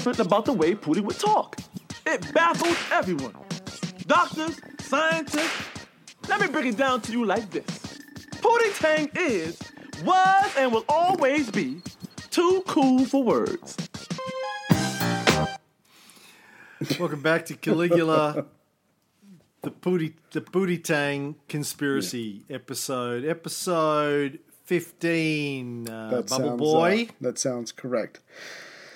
different about the way Pootie would talk. It baffled everyone. Doctors, scientists. Let me break it down to you like this. Pootie Tang is, was, and will always be too cool for words. Welcome back to Caligula, the Pootie, the Pootie Tang conspiracy episode, episode fifteen. Uh, That Bubble sounds, Boy. uh, that sounds correct.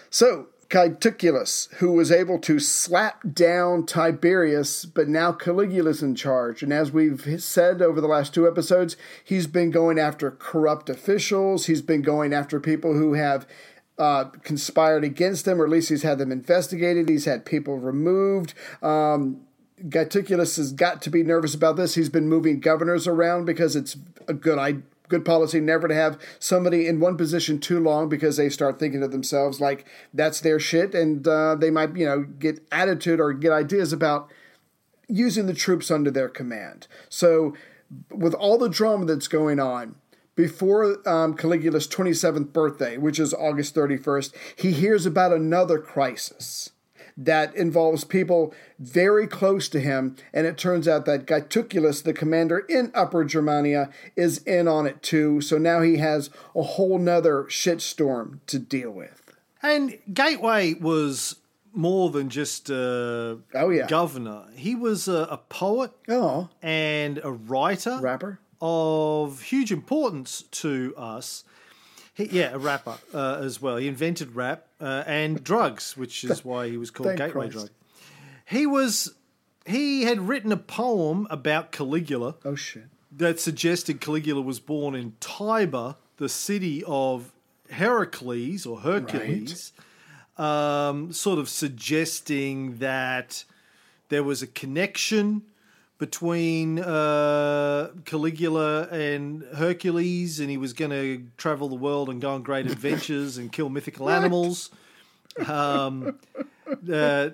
So, Caeticulus, who was able to slap down Tiberius, but now Caligula's in charge. And as we've said over the last two episodes, he's been going after corrupt officials. He's been going after people who have uh, conspired against him, or at least he's had them investigated. He's had people removed. Um, has got to be nervous about this. He's been moving governors around because it's a good idea good policy never to have somebody in one position too long because they start thinking to themselves like that's their shit and uh, they might you know get attitude or get ideas about using the troops under their command. So with all the drama that's going on before um, caligula's 27th birthday which is august 31st he hears about another crisis that involves people very close to him, and it turns out that Gaetuculus, the commander in Upper Germania, is in on it too. So now he has a whole nother shitstorm to deal with. And Gateway was more than just a Oh, yeah. governor. He was a, a poet Oh, and a writer rapper? of huge importance to us. He, yeah, a rapper uh, as well. He invented rap uh, and drugs, which is why he was called Thank Gateway Christ. Drug. He was he had written a poem about Caligula Oh, shit. that suggested Caligula was born in Tibur, the city of Heracles or Hercules, um, sort of suggesting that there was a connection between uh, Caligula and Hercules, and he was going to travel the world and go on great adventures and kill mythical animals. Um, uh,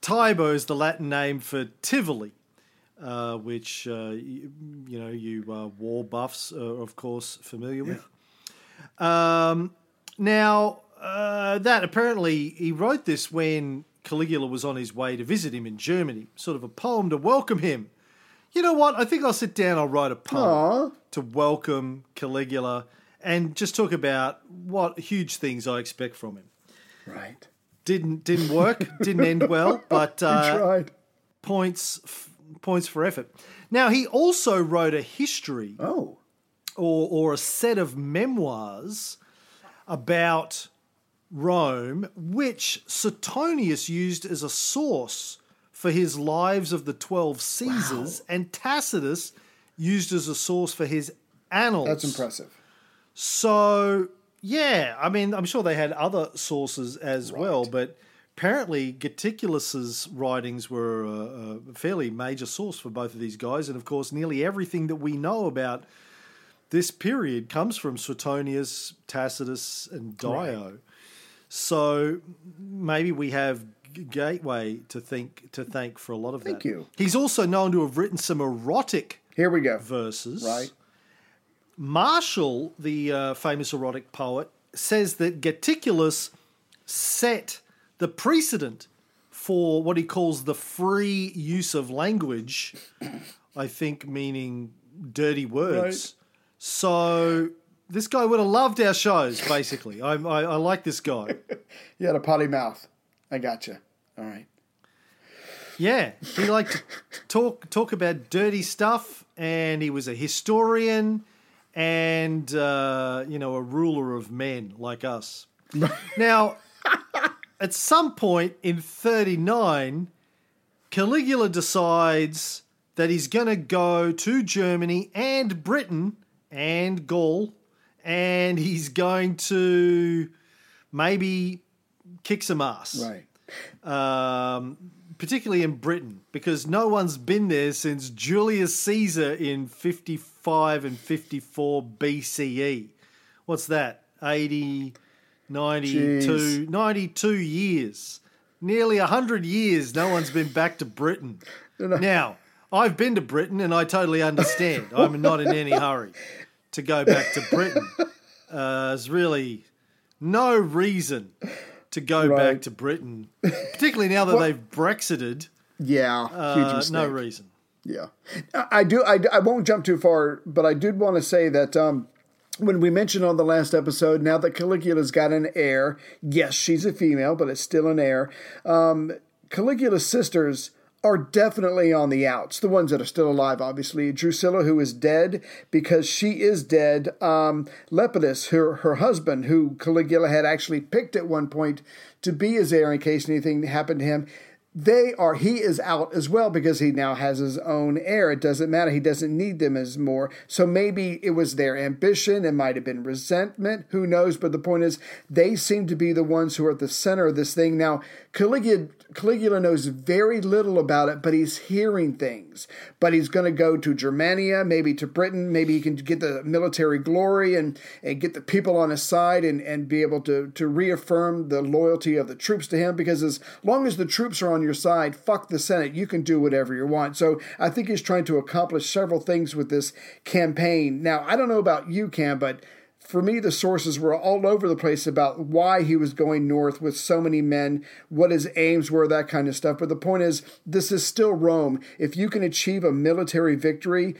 Tibur is the Latin name for Tivoli uh, which uh, you, you know you uh, war buffs are of course familiar with. Um, now uh, that apparently he wrote this when Caligula was on his way to visit him in Germany, sort of a poem to welcome him. You know what? I think I'll sit down. I'll write a poem Aw. to welcome Caligula and just talk about what huge things I expect from him. Right. Didn't didn't work. didn't end well, but uh, tried. points f- points for effort. Now he also wrote a history Oh, or or a set of memoirs about Rome, which Suetonius used as a source for his lives of the twelve Caesars, and Tacitus used as a source for his annals. that's impressive. So yeah, I mean, I'm sure they had other sources as well, but apparently Gaticulus's writings were a, a fairly major source for both of these guys, and of course, nearly everything that we know about this period comes from Suetonius, Tacitus, and Dio. So maybe we have Gateway to think to thank for a lot of that. Thank that. you. He's also known to have written some erotic Here we go. verses. Right. Martial, the uh, famous erotic poet, says that Gaticulus set the precedent for what he calls the free use of language, I think meaning dirty words. So this guy would have loved our shows, basically. I, I, I like this guy. You had a potty mouth. I got you. All right. Yeah, he liked to talk talk about dirty stuff, and he was a historian, and uh, you know a ruler of men like us. now, at some point in thirty nine, Caligula decides that he's going to go to Germany and Britain and Gaul, and he's going to maybe kick some ass Right. Um, particularly in Britain, because no one's been there since Julius Caesar in 55 and 54 BCE. What's that? 80, 92, 92 years. Nearly 100 years, no one's been back to Britain. Now, I've been to Britain and I totally understand. I'm not in any hurry to go back to Britain. Uh, there's really no reason to go Right. back to Britain, particularly now that they've Brexited. Yeah, huge Uh, no reason. Yeah, I I do. I, I won't jump too far, but I did want to say that um, when we mentioned on the last episode, now that Caligula's got an heir, yes, she's a female, but it's still an heir. Um, Caligula's sisters are definitely on the outs. The ones that are still alive, obviously. Drusilla, who is dead because she is dead. Um, Lepidus, her her husband, who Caligula had actually picked at one point to be his heir in case anything happened to him. They are he is out as well because he now has his own heir. It doesn't matter. He doesn't need them as more. So maybe it was their ambition. It might have been resentment. Who knows? But the point is they seem to be the ones who are at the center of this thing. Now caligula caligula knows very little about it but he's hearing things but he's going to go to germania maybe to britain maybe he can get the military glory and and get the people on his side and and be able to to reaffirm the loyalty of the troops to him because as long as the troops are on your side, fuck the Senate. You can do whatever you want. So I think he's trying to accomplish several things with this campaign. Now, I don't know about you, Cam, but for me, the sources were all over the place about why he was going north with so many men, what his aims were, that kind of stuff. But the point is, this is still Rome. If you can achieve a military victory,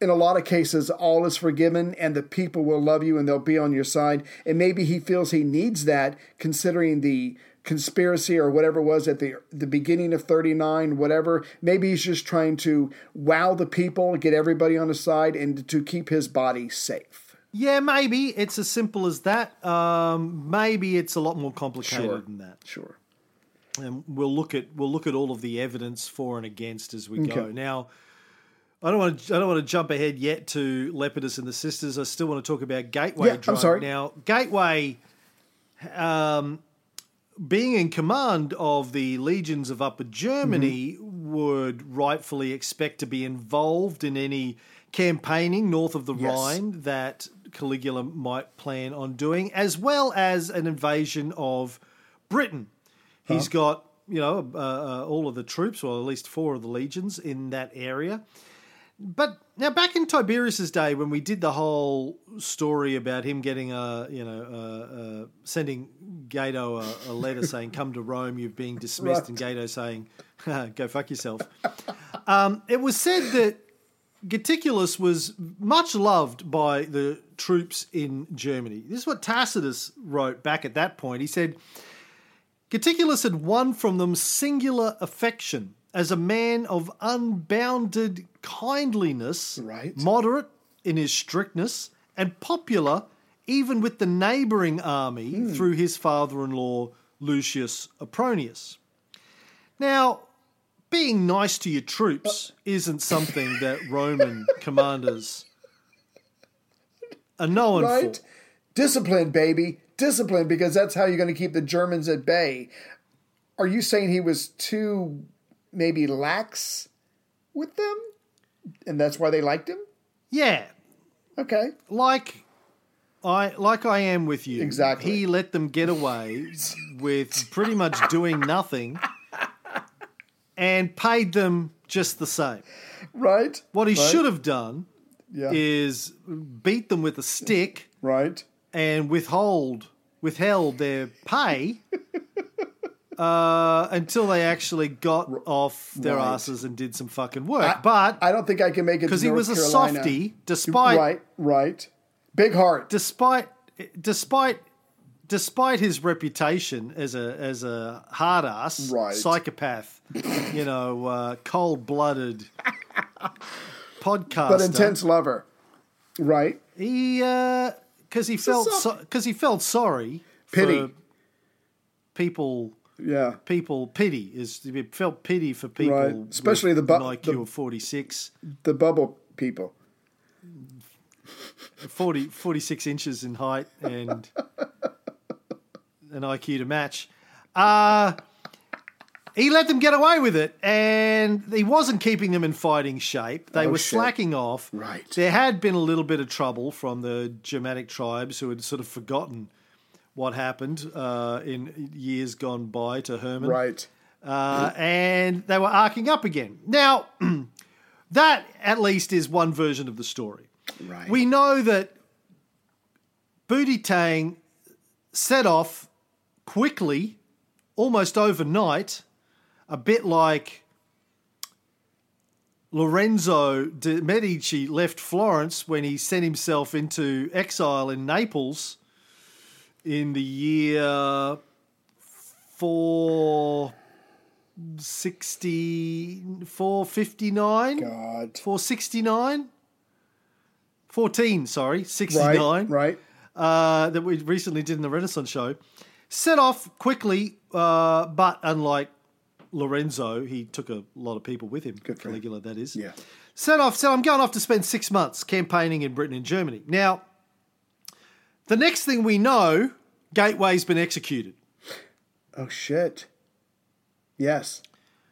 in a lot of cases, all is forgiven and the people will love you and they'll be on your side. And maybe he feels he needs that, considering the conspiracy or whatever it was at the the beginning of 39 whatever maybe he's just trying to wow the people get everybody on his side and to keep his body safe Yeah, maybe it's as simple as that. Um, maybe it's a lot more complicated Sure. than that. sure and we'll look at we'll look at all of the evidence for and against as we go. Now, I don't want to I don't want to jump ahead yet to Lepidus and the sisters. I still want to talk about Gateway Yeah, I'm Drive. sorry. Now, Gateway, um, being in command of the legions of Upper Germany, Mm-hmm. would rightfully expect to be involved in any campaigning north of the Yes. Rhine that Caligula might plan on doing, as well as an invasion of Britain. He's got, you know, uh, uh, all of the troops, or at least four of the legions in that area. But now, back in Tiberius's day, when we did the whole story about him getting a, you know, uh, sending Gato a, a letter saying, "Come to Rome, you're being dismissed," Right. and Gato saying, "Go fuck yourself." um, it was said that Geticulus was much loved by the troops in Germany. This is what Tacitus wrote back at that point. He said, Geticulus had won from them singular affection as a man of unbounded kindliness, Right. moderate in his strictness, and popular even with the neighbouring army hmm. through his father in law, Lucius Apronius. Now, being nice to your troops uh, isn't something that Roman commanders are known right for. discipline baby discipline because that's how you're going to keep the germans at bay are you saying he was too maybe lax with them and that's why they liked him Yeah, okay like I like I am with you. Exactly. He let them get away with pretty much doing nothing and paid them just the same. right What he Right. should have done yeah is beat them with a stick right and withhold withheld their pay uh, until they actually got off their right. asses and did some fucking work. but i don't think i can make it because he was a Carolina. softy, despite right right big heart despite despite despite his reputation as a as a hard ass Right. psychopath, you know, uh, cold blooded podcaster, but intense lover right he because he felt because he felt sorry Pity. people. yeah People pity is he felt pity for people, Right. Especially the bu- an IQ the- of forty six. the bubble people 40, 46 inches in height and an IQ to match. Uh, he let them get away with it, and he wasn't keeping them in fighting shape. They Oh, were shit. slacking off. Right. There had been a little bit of trouble from the Germanic tribes who had sort of forgotten what happened uh, in years gone by to Herman right uh, and they were arcing up again. Now, That, at least, is one version of the story. Right. We know that Booty Tang set off quickly, almost overnight, a bit like Lorenzo de' Medici left Florence when he sent himself into exile in Naples in the year 460, 459? God. 469? 14, sorry, 69 Right. Right. uh, that we recently did in the Renaissance show. Set off quickly, uh, but unlike Lorenzo, he took a lot of people with him. Good. Caligula, that is. Yeah. Set off, said, I'm going off to spend six months campaigning in Britain and Germany. Now, the next thing we know, Gateway's been executed. Oh shit. Yes.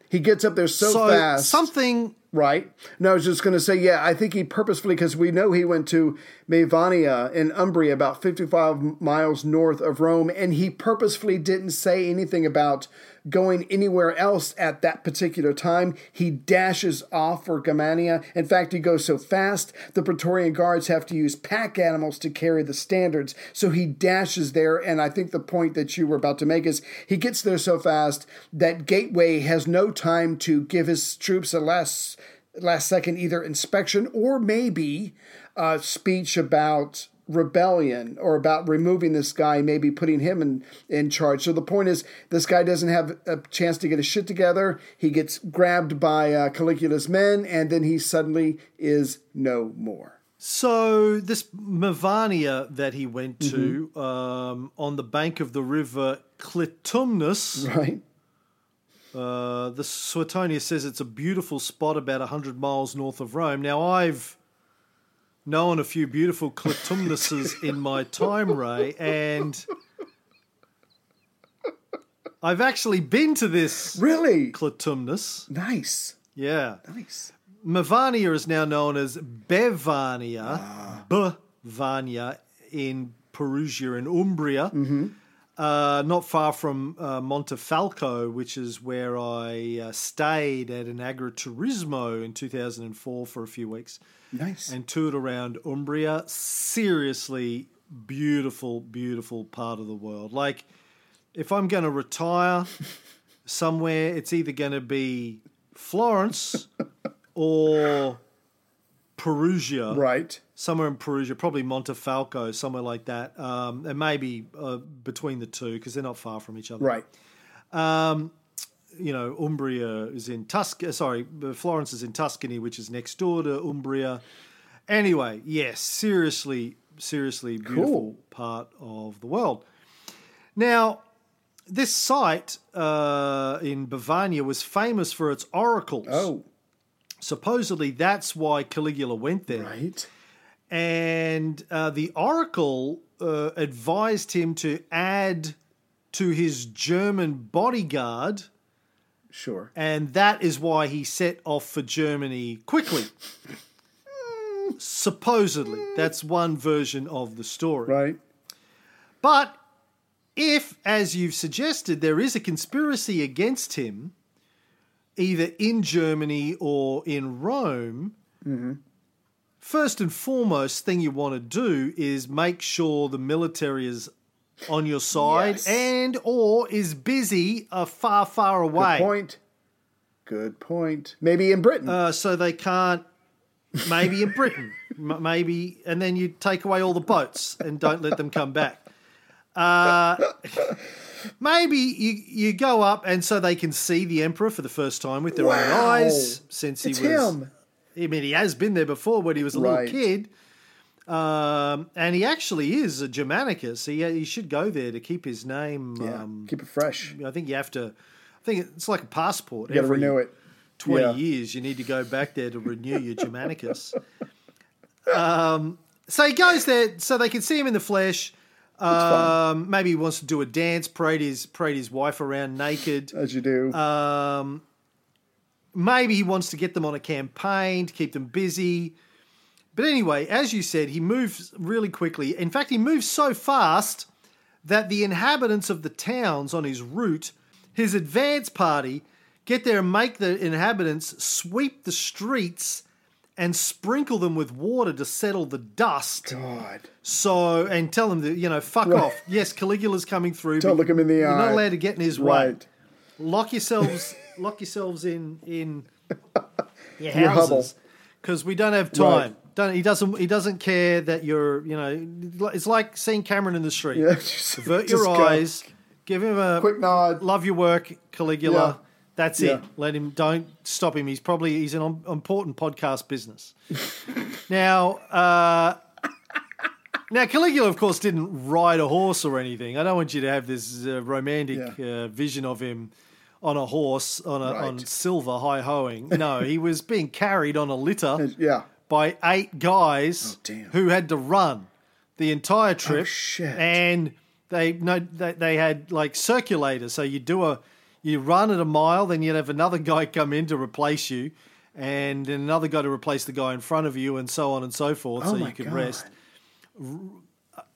He gets up there so, So fast. something Right. No, I was just going to say, yeah, I think he purposefully, because we know he went to Mevania in Umbria, about 55 miles north of Rome, and he purposefully didn't say anything about going anywhere else at that particular time. He dashes off for Germania. In fact, he goes so fast, the Praetorian Guards have to use pack animals to carry the standards. So he dashes there, and I think the point that you were about to make is he gets there so fast that Gateway has no time to give his troops a last last second either inspection or maybe a speech about rebellion or about removing this guy, maybe putting him in, in charge. So the point is, this guy doesn't have a chance to get his shit together. He gets grabbed by uh, Caligula's men, and then he suddenly is no more. So this Mavania that he went to Mm-hmm. um, on the bank of the river Clitumnus, Right? uh, the Suetonius says it's a beautiful spot about 100 miles north of Rome. Now, I've known a few beautiful Clitumnuses in my time, Ray, and I've actually been to this Really? Clitumnus. Nice. Yeah. Nice. Mavania is now known as Bevagna, Bevagna in Perugia and Umbria, uh, not far from uh, Montefalco, which is where I uh, stayed at an agriturismo in 2004 for a few weeks Nice. and toured around Umbria. Seriously beautiful, beautiful part of the world. Like, if I'm going to retire somewhere, it's either going to be Florence or Perugia. right. Somewhere in Perugia, probably Montefalco, somewhere like that. Um, and maybe uh, between the two because they're not far from each other Right. You know, Umbria is in Tuscany. Sorry, Florence is in Tuscany, which is next door to Umbria. Anyway, yes, seriously, seriously beautiful Cool. part of the world. Now, this site uh, in Bavania was famous for its oracles. Oh, Supposedly, that's why Caligula went there right. and uh, the oracle uh, advised him to add to his German bodyguard, Sure. and that is why he set off for Germany quickly. Supposedly, that's one version of the story. Right. But if, as you've suggested, there is a conspiracy against him, either in Germany or in Rome, mm-hmm. first and foremost thing you want to do is make sure the military is on your side Yes. and or is busy uh, far, far Good away. point. Good point. Maybe in Britain. Uh, so they can't. Maybe in Britain, maybe, and then you take away all the boats and don't let them come back. Uh, maybe you you go up and so they can see the emperor for the first time with their own eyes, since it's he was. him. I mean, he has been there before when he was a Right. little kid. Um, and he actually is a Germanicus. He, he should go there to keep his name. Yeah. Um, Keep it fresh. I think you have to. I think it's like a passport. You got to renew it. 20 Yeah. years, you need to go back there to renew your Germanicus. Um, so he goes there so they can see him in the flesh. Um, maybe he wants to do a dance, parade his, parade his wife around naked. As you do. Um, maybe he wants to get them on a campaign to keep them busy. But anyway, as you said, he moves really quickly. In fact, he moves so fast that the inhabitants of the towns on his route, his advance party, get there and make the inhabitants sweep the streets and sprinkle them with water to settle the dust. God. So and tell them that you know fuck Right. off. Yes, Caligula's coming through. Don't look him in the eye. You're not allowed to get in his way. Lock yourselves. lock yourselves in in your houses because we don't have time. Don't, he doesn't. He doesn't care that you're. You know, it's like seeing Cameron in the street. Yeah, just- Avert your go. eyes. Give him a Quick nod. Love your work, Caligula. Yeah. That's Yeah. it. Let him. Don't stop him. He's probably he's an important podcast business. now, uh, now Caligula, of course, didn't ride a horse or anything. I don't want you to have this uh, romantic Yeah. uh, vision of him on a horse on a on silver high hoeing. No, he was being carried on a litter Yeah. By eight guys Oh, who had to run the entire trip. Oh, shit. And they no they, they had like circulators, so you do a you run at a mile, then you'd have another guy come in to replace you, and then another guy to replace the guy in front of you, and so on and so forth, Oh so you could God. rest.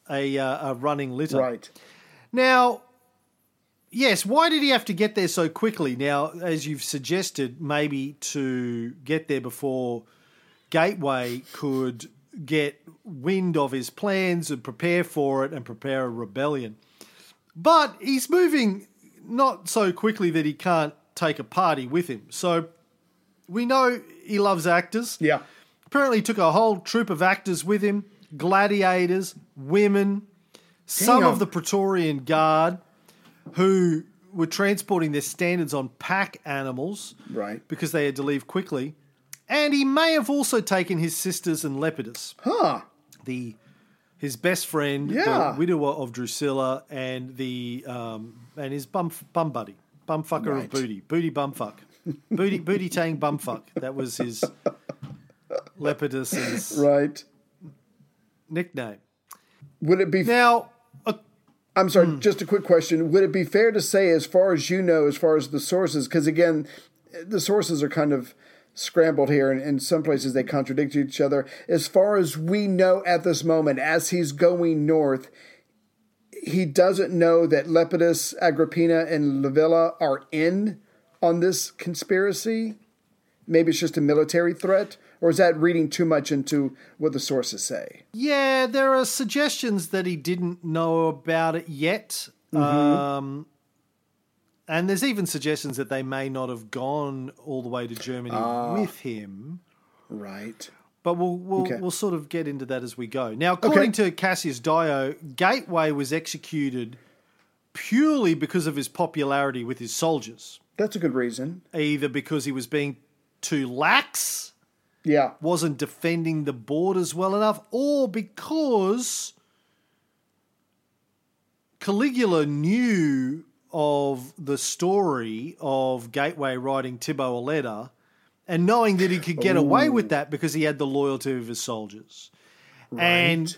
A uh, a running litter. Right. Now, yes, why did he have to get there so quickly? Now, as you've suggested, maybe to get there before Gateway could get wind of his plans and prepare for it and prepare a rebellion. But he's moving not so quickly that he can't take a party with him. So we know he loves actors. Yeah. Apparently, he took a whole troop of actors with him gladiators, women, some Damn. of the Praetorian Guard who were transporting their standards on pack animals Right. because they had to leave quickly. And he may have also taken his sisters and Lepidus, Huh. the his best friend, Yeah. the widower of Drusilla, and the um, and his bum bum buddy, bumfucker Right. of booty, booty bumfuck, booty booty tang bumfuck. That was his Lepidus's Right. nickname. Would it be Now, uh, I'm sorry, Hmm. just a quick question. Would it be fair to say, as far as you know, as far as the sources, because again, the sources are kind of scrambled here, and in some places they contradict each other. As far as we know at this moment, as he's going north, he doesn't know that Lepidus, Agrippina, and Livilla are in on this conspiracy. Maybe it's just a military threat, or is that reading too much into what the sources say? yeah, there are suggestions that he didn't know about it yet. Um, and there's even suggestions that they may not have gone all the way to Germany ah. with him. Right. But we'll we'll, Okay. we'll sort of get into that as we go. Now, according to Cassius Dio, Gateway was executed purely because of his popularity with his soldiers, That's a good reason. either because he was being too lax, Yeah. wasn't defending the borders well enough, or because Caligula knew of the story of Gateway writing Thibault a letter and knowing that he could get away with that because he had the loyalty of his soldiers. And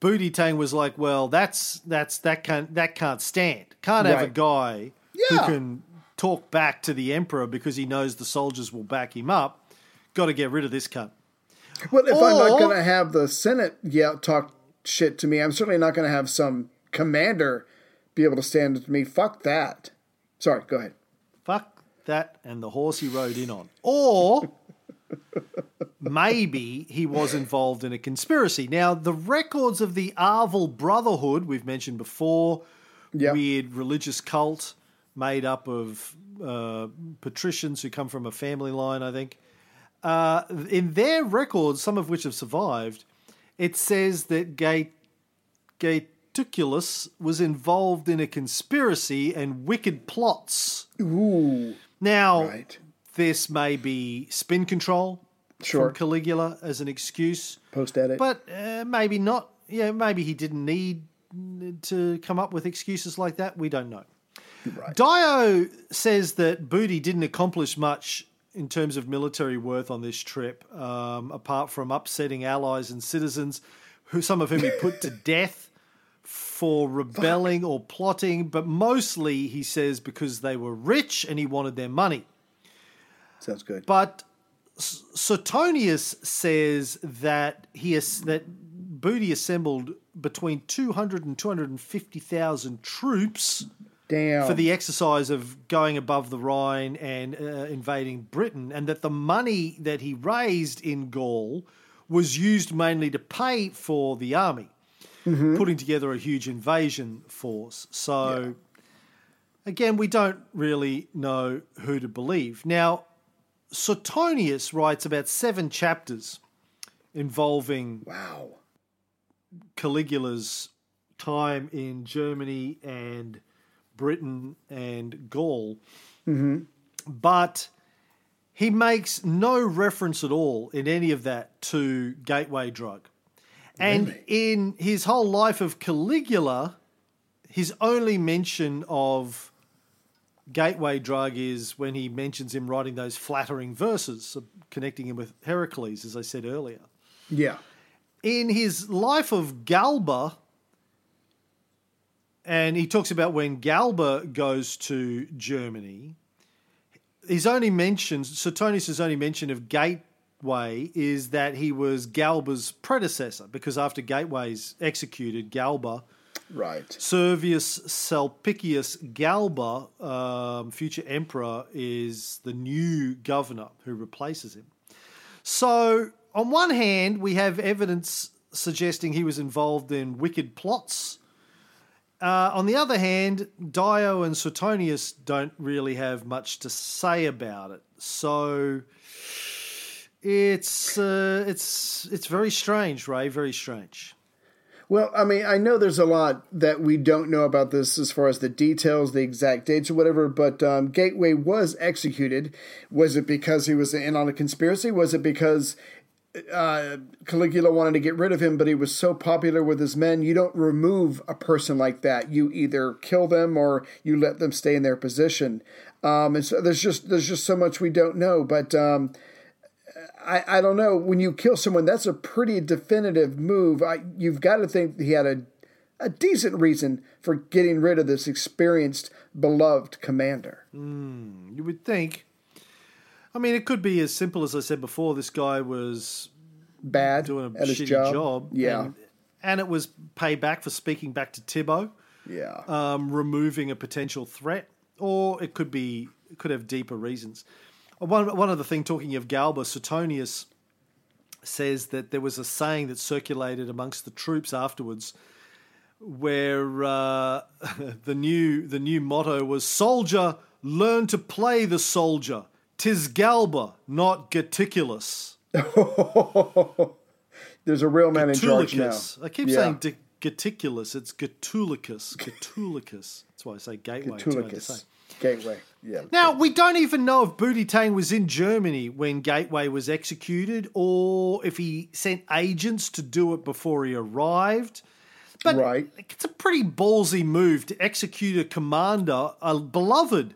Booty Tang was like, "Well, that's that's that can't that can't stand. Can't have a guy Yeah. who can talk back to the emperor because he knows the soldiers will back him up. Got to get rid of this cunt." Well, if I'm not going to have the Senate yeah talk shit to me, I'm certainly not going to have some commander be able to stand with me. Fuck that. Sorry, go ahead. Fuck that and the horse he rode in on. Or maybe he was involved in a conspiracy. Now, the records of the Arval Brotherhood, we've mentioned before, Yeah. weird religious cult made up of uh, patricians who come from a family line, I think. Uh, in their records, some of which have survived, it says that Gay, Gaetuculus was involved in a conspiracy and wicked plots. Ooh, Now, right. this may be spin control Sure. from Caligula as an excuse, Post edit. but uh, maybe not. Yeah, maybe he didn't need to come up with excuses like that. We don't know. Right. Dio says that Booty didn't accomplish much in terms of military worth on this trip, um, apart from upsetting allies and citizens, who some of whom he put to death for rebelling or plotting. But mostly, he says, because they were rich and he wanted their money. Sounds good. But Suetonius says that he is, that Booty assembled between 200 and 250,000 troops Damn. for the exercise of going above the Rhine and uh, invading Britain, and that the money that he raised in Gaul was used mainly to pay for the army, Mm-hmm. putting together a huge invasion force. So, again, we don't really know who to believe. Now, Suetonius writes about seven chapters involving wow. Caligula's time in Germany and Britain and Gaul. Mm-hmm. But he makes no reference at all in any of that to gateway drug. And in his whole life of Caligula, his only mention of gateway drug is when he mentions him writing those flattering verses, connecting him with Heracles, as I said earlier Yeah. in his life of Galba, and he talks about when Galba goes to Germany, his only mention, Suetonius' only mention of Gateway is that he was Galba's predecessor, because after Gateway's executed, Galba, Right. Servius Sulpicius Galba, um, future emperor, is the new governor who replaces him. So, on one hand, we have evidence suggesting he was involved in wicked plots. Uh, on the other hand, Dio and Suetonius don't really have much to say about it. So, it's uh, it's it's very strange, Ray. Very strange. Well, I mean, I know there's a lot that we don't know about this as far as the details, the exact dates, or whatever, but um, Gateway was executed. Was it because he was in on a conspiracy? Was it because uh, Caligula wanted to get rid of him, but he was so popular with his men? You don't remove a person like that. You either kill them or you let them stay in their position. Um, and so there's just there's just so much we don't know, but. Um, I, I don't know. When you kill someone, that's a pretty definitive move. I, you've got to think he had a, a decent reason for getting rid of this experienced, beloved commander. You would think. I mean, it could be as simple as I said before. This guy was Bad doing a at his shitty job. job. Yeah, And, and it was payback for speaking back to Thibaut, yeah, um, removing a potential threat, or it could be it could have deeper reasons. One one other thing, talking of Galba, Suetonius says that there was a saying that circulated amongst the troops afterwards, where uh, the new the new motto was "Soldier, learn to play the soldier. Tis Galba, not Gaticulus." There's a real man in charge now. I keep Yeah. saying di- Gaticulus. It's Gatulicus. Gatulicus. That's why I say gateway. It's hard to say. Tulicus. Gateway. Yeah. Now, we don't even know if Booty Tang was in Germany when Gateway was executed or if he sent agents to do it before he arrived. But Right. it's a pretty ballsy move to execute a commander, a beloved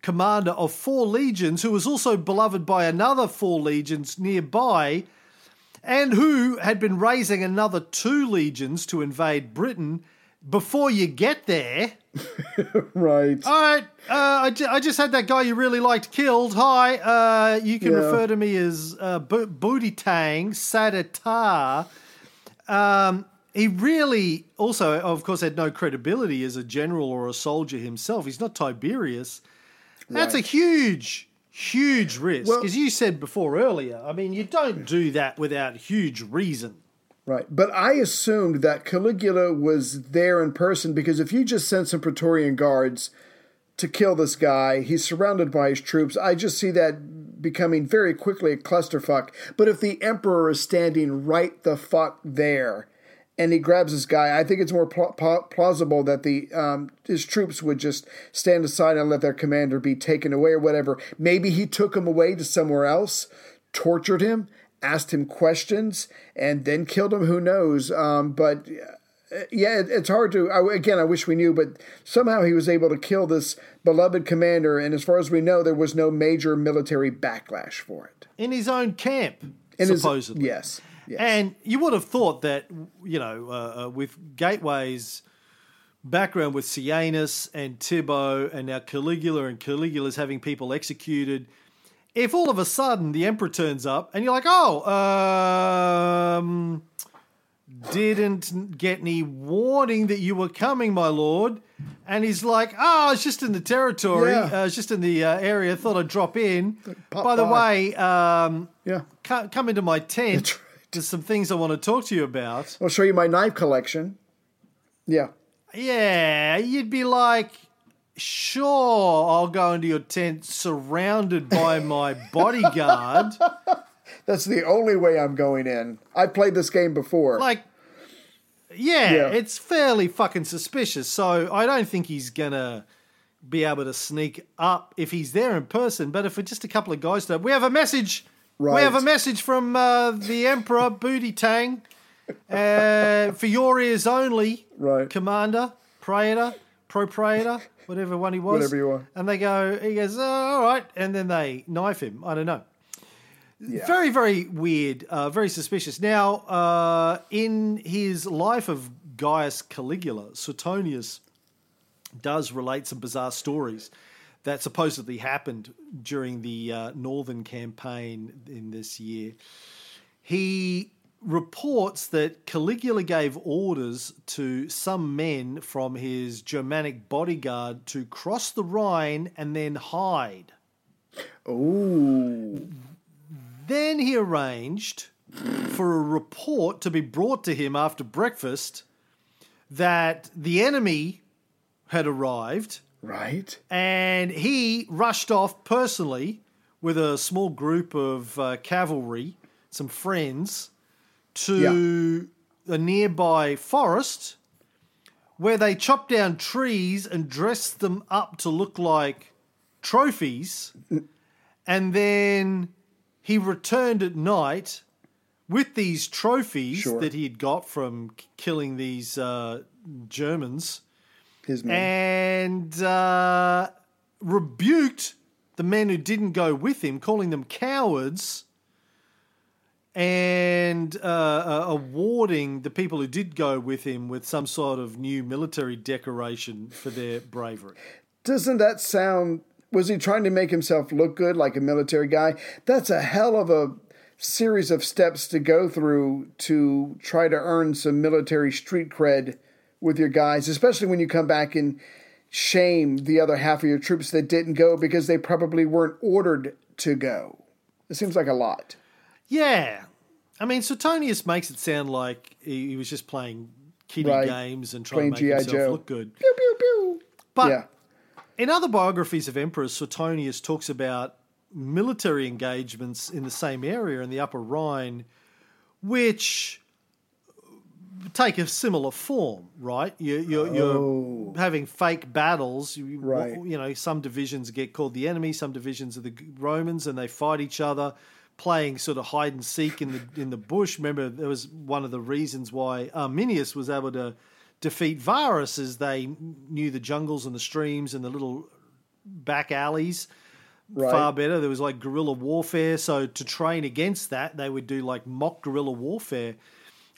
commander of four legions, who was also beloved by another four legions nearby, and who had been raising another two legions to invade Britain. Before you get there, Right. all right. Uh, I, ju- I just had that guy you really liked killed. Hi. Uh, you can Yeah. refer to me as uh, Bo- Booty Tang Sadatar. Um, he really also, of course, had no credibility as a general or a soldier himself. He's not Tiberius. That's a huge, huge risk. Well- As you said before earlier, I mean, you don't do that without huge reason. Right. But I assumed that Caligula was there in person because if you just sent some Praetorian guards to kill this guy, he's surrounded by his troops. I just see that becoming very quickly a clusterfuck. But if the emperor is standing right the fuck there and he grabs this guy, I think it's more pl- pl- plausible that the um, his troops would just stand aside and let their commander be taken away or whatever. Maybe he took him away to somewhere else, tortured him, asked him questions, and then killed him. Who knows? Um, but uh, yeah, it, it's hard to. I, again, I wish we knew, but somehow he was able to kill this beloved commander, and as far as we know, there was no major military backlash for it. In his own camp, In his- supposedly. yes. Yes. And you would have thought that, you know, uh, uh, with Gateway's background with Sejanus and Thibaut and now Caligula and Caligula's having people executed, if all of a sudden the Emperor turns up and you're like, oh, um, didn't get any warning that you were coming, my lord. and he's like, "Oh, it's just in the territory. Yeah. Uh, it's just in the uh, area. Thought I'd drop in. pop by the by." way, um, Yeah. come, come into my tent. Right. There's some things I want to talk to you about. I'll show you my knife collection. Yeah. Yeah, you'd be like, sure, I'll go into your tent surrounded by my bodyguard. That's the only way I'm going in. I played this game before. like, yeah, Yeah. it's fairly fucking suspicious. So I don't think he's gonna be able to sneak up if he's there in person. But if we're just a couple of guys, there, we have a message. We have a message from uh, the Emperor Booty Tang uh, for your ears only. Right. Commander, Praetor, Propraetor, whatever one he was. Whatever you are. And they go, he goes, oh, all right. And then they knife him. I don't know. Yeah. Very, very weird, uh, very suspicious. Now, uh, in his life of Gaius Caligula, Suetonius does relate some bizarre stories that supposedly happened during the uh, northern campaign in this year. He reports that Caligula gave orders to some men from his Germanic bodyguard to cross the Rhine and then hide. Ooh. Then he arranged for a report to be brought to him after breakfast that the enemy had arrived Right. and he rushed off personally with a small group of uh, cavalry, some friends, to a nearby forest where they chop down trees and dress them up to look like trophies. And then he returned at night with these trophies Sure. that he had got from killing these uh, Germans and uh, rebuked the men who didn't go with him, calling them cowards, and uh, uh, awarding the people who did go with him with some sort of new military decoration for their bravery. Doesn't that sound. Was he trying to make himself look good like a military guy? That's a hell of a series of steps to go through to try to earn some military street cred with your guys, especially when you come back and shame the other half of your troops that didn't go because they probably weren't ordered to go. It seems like a lot. Yeah. I mean, Suetonius makes it sound like he, he was just playing kiddie Right. games and trying to make himself Joe. look good. Pew, pew, pew. But yeah. In other biographies of emperors, Suetonius talks about military engagements in the same area in the Upper Rhine, which take a similar form, right? You, you're, Oh. you're having fake battles. You, Right. you know, some divisions get called the enemy, some divisions are the Romans, and they fight each other, playing sort of hide and seek in the in the bush. Remember, there was one of the reasons why Arminius was able to defeat Varus, is they knew the jungles and the streams and the little back alleys Right. far better. There was like guerrilla warfare. So to train against that, they would do like mock guerrilla warfare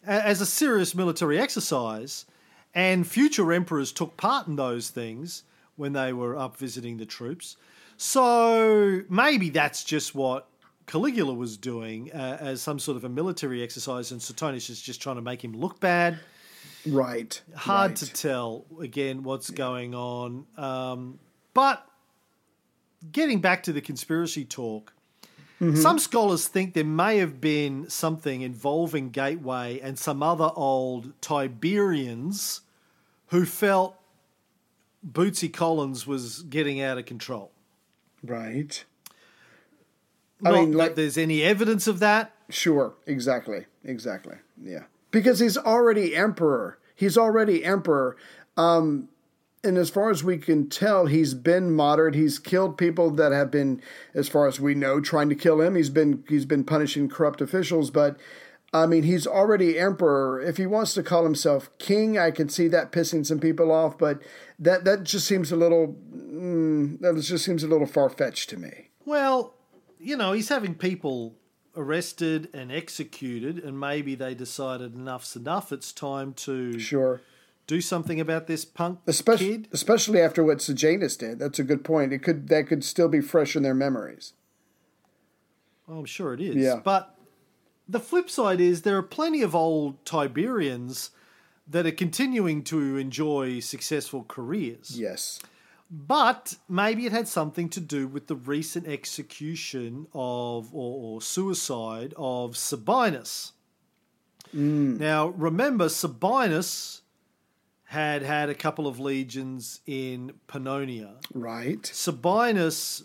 as a serious military exercise. And future emperors took part in those things when they were up visiting the troops. So maybe that's just what Caligula was doing uh, as some sort of a military exercise, and Suetonius is just trying to make him look bad Right. hard right. to tell again what's going on. Um, but getting back to the conspiracy talk, Mm-hmm. some scholars think there may have been something involving Gateway and some other old Tiberians who felt Bootsy Collins was getting out of control. Right. I Not mean, that like- there's any evidence of that. Sure, exactly, exactly. Yeah, because he's already emperor. He's already emperor. Um, and as far as we can tell, he's been moderate. He's killed people that have been, as far as we know, trying to kill him. He's been he's been punishing corrupt officials, but I mean, he's already emperor. If he wants to call himself king, I can see that pissing some people off. But that that just seems a little mm, that just seems a little far fetched to me. Well, you know, he's having people arrested and executed, and maybe they decided enough's enough. It's time to Sure. do something about this punk especially kid. especially after what Sejanus did. That's a good point. It could that could still be fresh in their memories. Well, I'm sure it is. Yeah. But the flip side is there are plenty of old Tiberians that are continuing to enjoy successful careers. Yes. But maybe it had something to do with the recent execution of or, or suicide of Sabinus. Now, remember, Sabinus had had a couple of legions in Pannonia. Right. Sabinus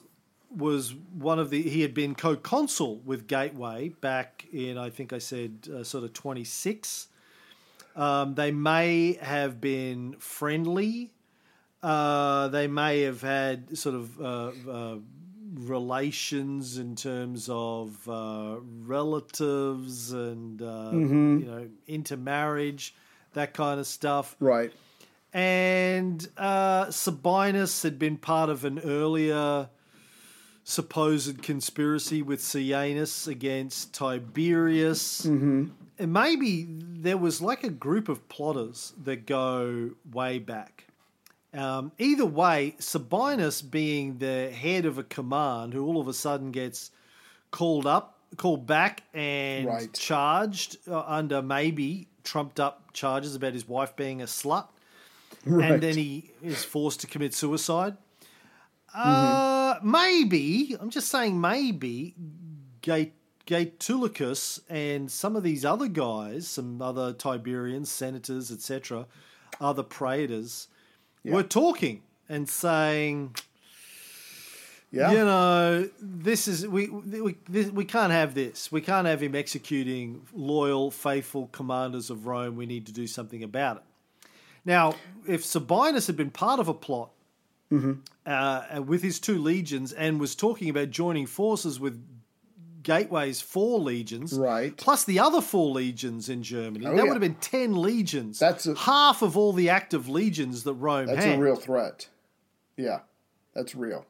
was one of the he had been co-consul with Gateway back in I think I said uh, sort of 26 um, they may have been friendly uh, they may have had sort of uh, uh, relations in terms of uh, relatives and uh, you know intermarriage that kind of stuff Right. and uh, Sabinus had been part of an earlier supposed conspiracy with Sejanus against Tiberius. Mm-hmm. And maybe there was like a group of plotters that go way back. Um, either way, Sabinus being the head of a command who all of a sudden gets called up, called back, and Right. charged uh, under maybe trumped up charges about his wife being a slut Right. and then he is forced to commit suicide. Uh, maybe I'm just saying maybe Gate Gaetulicus and some of these other guys, some other Tiberians, senators, etc., other praetors, were talking and saying, yeah. you know, this is we we this, we can't have this. We can't have him executing loyal, faithful commanders of Rome. We need to do something about it. Now, if Sabinus had been part of a plot uh, with his two legions and was talking about joining forces with Gateway's four legions, Right. plus the other four legions in Germany, oh, that yeah. would have been ten legions. That's a- half of all the active legions that Rome had. That's had. a real threat. Yeah. That's real.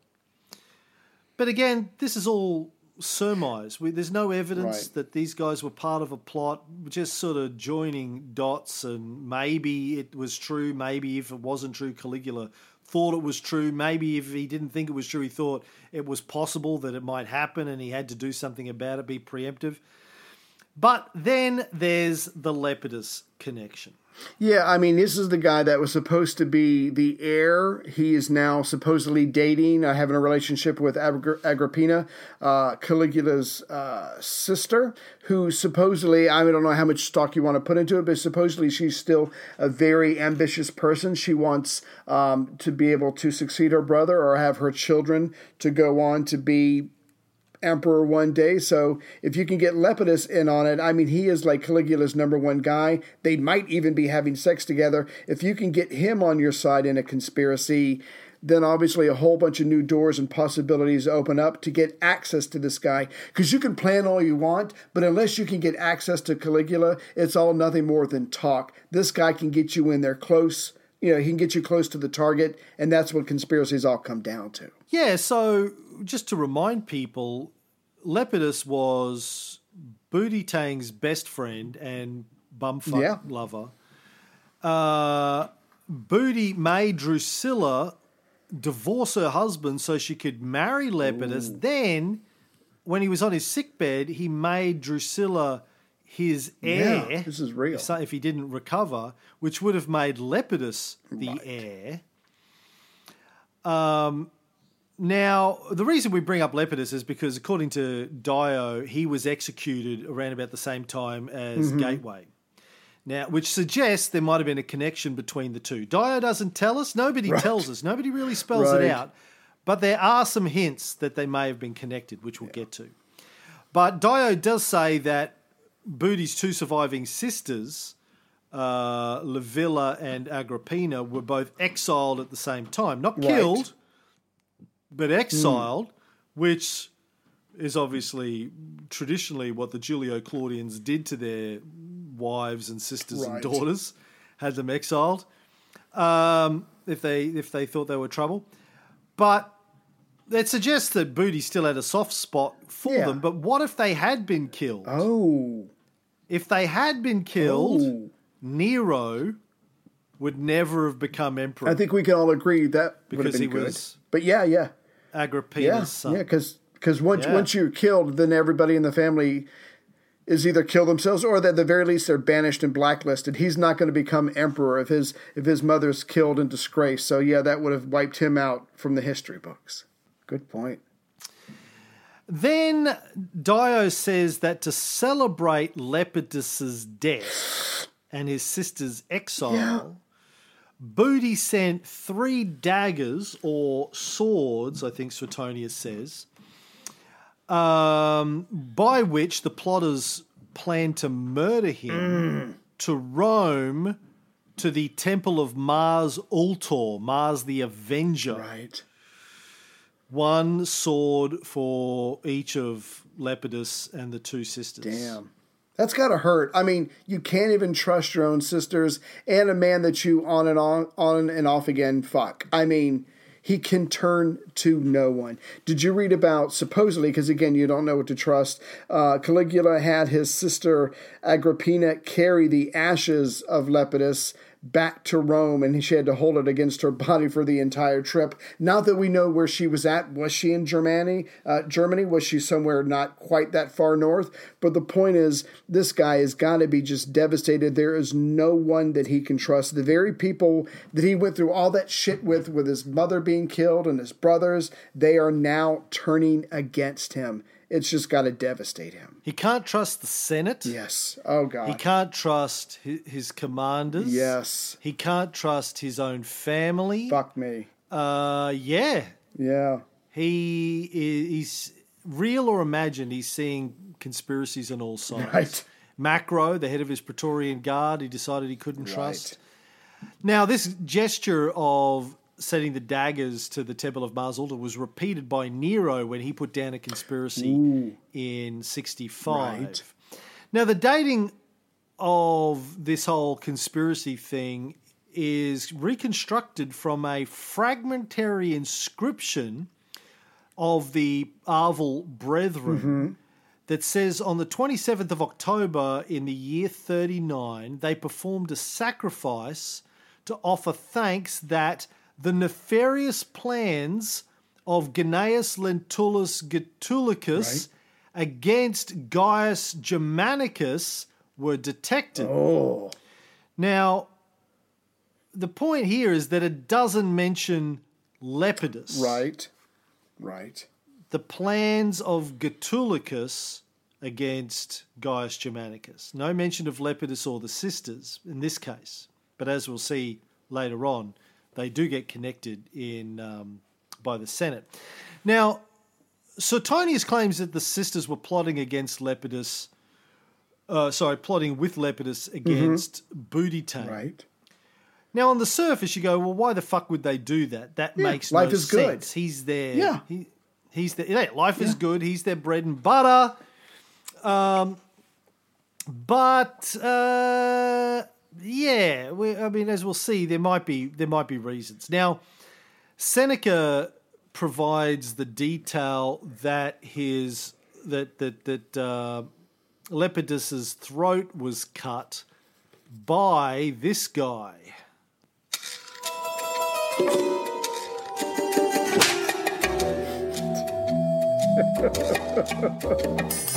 But again, this is all surmise. We, there's no evidence Right. that these guys were part of a plot, just sort of joining dots, and maybe it was true. Maybe if it wasn't true, Caligula thought it was true. Maybe if he didn't think it was true, he thought it was possible that it might happen and he had to do something about it, be preemptive. But then there's the Lepidus connection. Yeah, I mean, this is the guy that was supposed to be the heir. He is now supposedly dating, uh, having a relationship with Agri- Agrippina, uh, Caligula's uh, sister, who supposedly, I don't know how much stock you want to put into it, but supposedly she's still a very ambitious person. She wants um, to be able to succeed her brother or have her children to go on to be emperor one day. So if you can get Lepidus in on it, I mean, he is like Caligula's number one guy. They might even be having sex together. If you can get him on your side in a conspiracy, then obviously a whole bunch of new doors and possibilities open up to get access to this guy. Because you can plan all you want, but unless you can get access to Caligula, it's all nothing more than talk. This guy can get you in there close. You know, he can get you close to the target, and that's what conspiracies all come down to. Yeah, so just to remind people, Lepidus was Booty Tang's best friend and bumfuck Yeah. lover. Uh, Booty made Drusilla divorce her husband so she could marry Lepidus. Then, when he was on his sickbed, he made Drusilla his heir. Yeah, this is real. So if he didn't recover, which would have made Lepidus the heir. Um, now, the reason we bring up Lepidus is because, according to Dio, he was executed around about the same time as Mm-hmm. Gateway. Now, which suggests there might have been a connection between the two. Dio doesn't tell us. Nobody tells us. Nobody really spells Right. it out. But there are some hints that they may have been connected, which we'll get to. But Dio does say that Booty's two surviving sisters, uh, Livilla and Agrippina, were both exiled at the same time. Not Right. killed, but exiled, which is obviously traditionally what the Julio Claudians did to their wives and sisters and daughters, had them exiled um, if they if they thought they were trouble. But it suggests that Booty still had a soft spot for Yeah. them. But what if they had been killed? Oh. If they had been killed, Oh. Nero would never have become emperor. I think we can all agree that would have Because been he good. was but yeah, yeah, Agrippina's yeah, son. yeah. Because because once Yeah. once you're killed, then everybody in the family is either kill themselves or at the very least they're banished and blacklisted. He's not going to become emperor if his if his mother's killed in disgrace. So yeah, that would have wiped him out from the history books. Good point. Then Dio says that to celebrate Lepidus's death and his sister's exile, Yeah. Booty sent three daggers or swords, I think Suetonius says, um, by which the plotters planned to murder him to Rome to the temple of Mars Ultor, Mars the Avenger Right. One sword for each of Lepidus and the two sisters. Damn. That's gotta hurt. I mean, you can't even trust your own sisters and a man that you on and on on and off again fuck. I mean, he can turn to no one. Did you read about supposedly? Because again, you don't know what to trust. Uh, Caligula had his sister Agrippina carry the ashes of Lepidus back to Rome, and she had to hold it against her body for the entire trip. Not that we know where she was at. Was she in Germany? Uh, Germany? Was she somewhere not quite that far north? But the point is, this guy has got to be just devastated. There is no one that he can trust. The very people that he went through all that shit with, with his mother being killed and his brothers, they are now turning against him. It's just got to devastate him. He can't trust the Senate. Yes. Oh God. He can't trust his, his commanders. Yes. He can't trust his own family. Fuck me. Uh, yeah. Yeah. He is he's real or imagined. He's seeing conspiracies on all sides. Right. Macro, the head of his Praetorian Guard, he decided he couldn't trust. Now, this gesture of setting the daggers to the Temple of Mars Ultor was repeated by Nero when he put down a conspiracy in 65. Right. Now, the dating of this whole conspiracy thing is reconstructed from a fragmentary inscription of the Arval Brethren mm-hmm. that says on the 27th of October in the year 39, they performed a sacrifice to offer thanks that the nefarious plans of Gnaeus Lentulus Gaetulicus against Gaius Germanicus were detected. Oh. Now, the point here is that it doesn't mention Lepidus. Right. Right. The plans of Gaetulicus against Gaius Germanicus. No mention of Lepidus or the sisters in this case. But as we'll see later on, they do get connected in um, by the Senate. Now, Suetonius claims that the sisters were plotting against Lepidus, uh, sorry, plotting with Lepidus against Boudicca. Right. Now, on the surface, you go, well, why the fuck would they do that? That makes life no is good. sense. He's there. Yeah. he, he's their, yeah, life is good. He's their bread and butter. Um, but uh, yeah, we, I mean, as we'll see, there might be there might be reasons. Now, Seneca provides the detail that his that that that uh, Lepidus's throat was cut by this guy.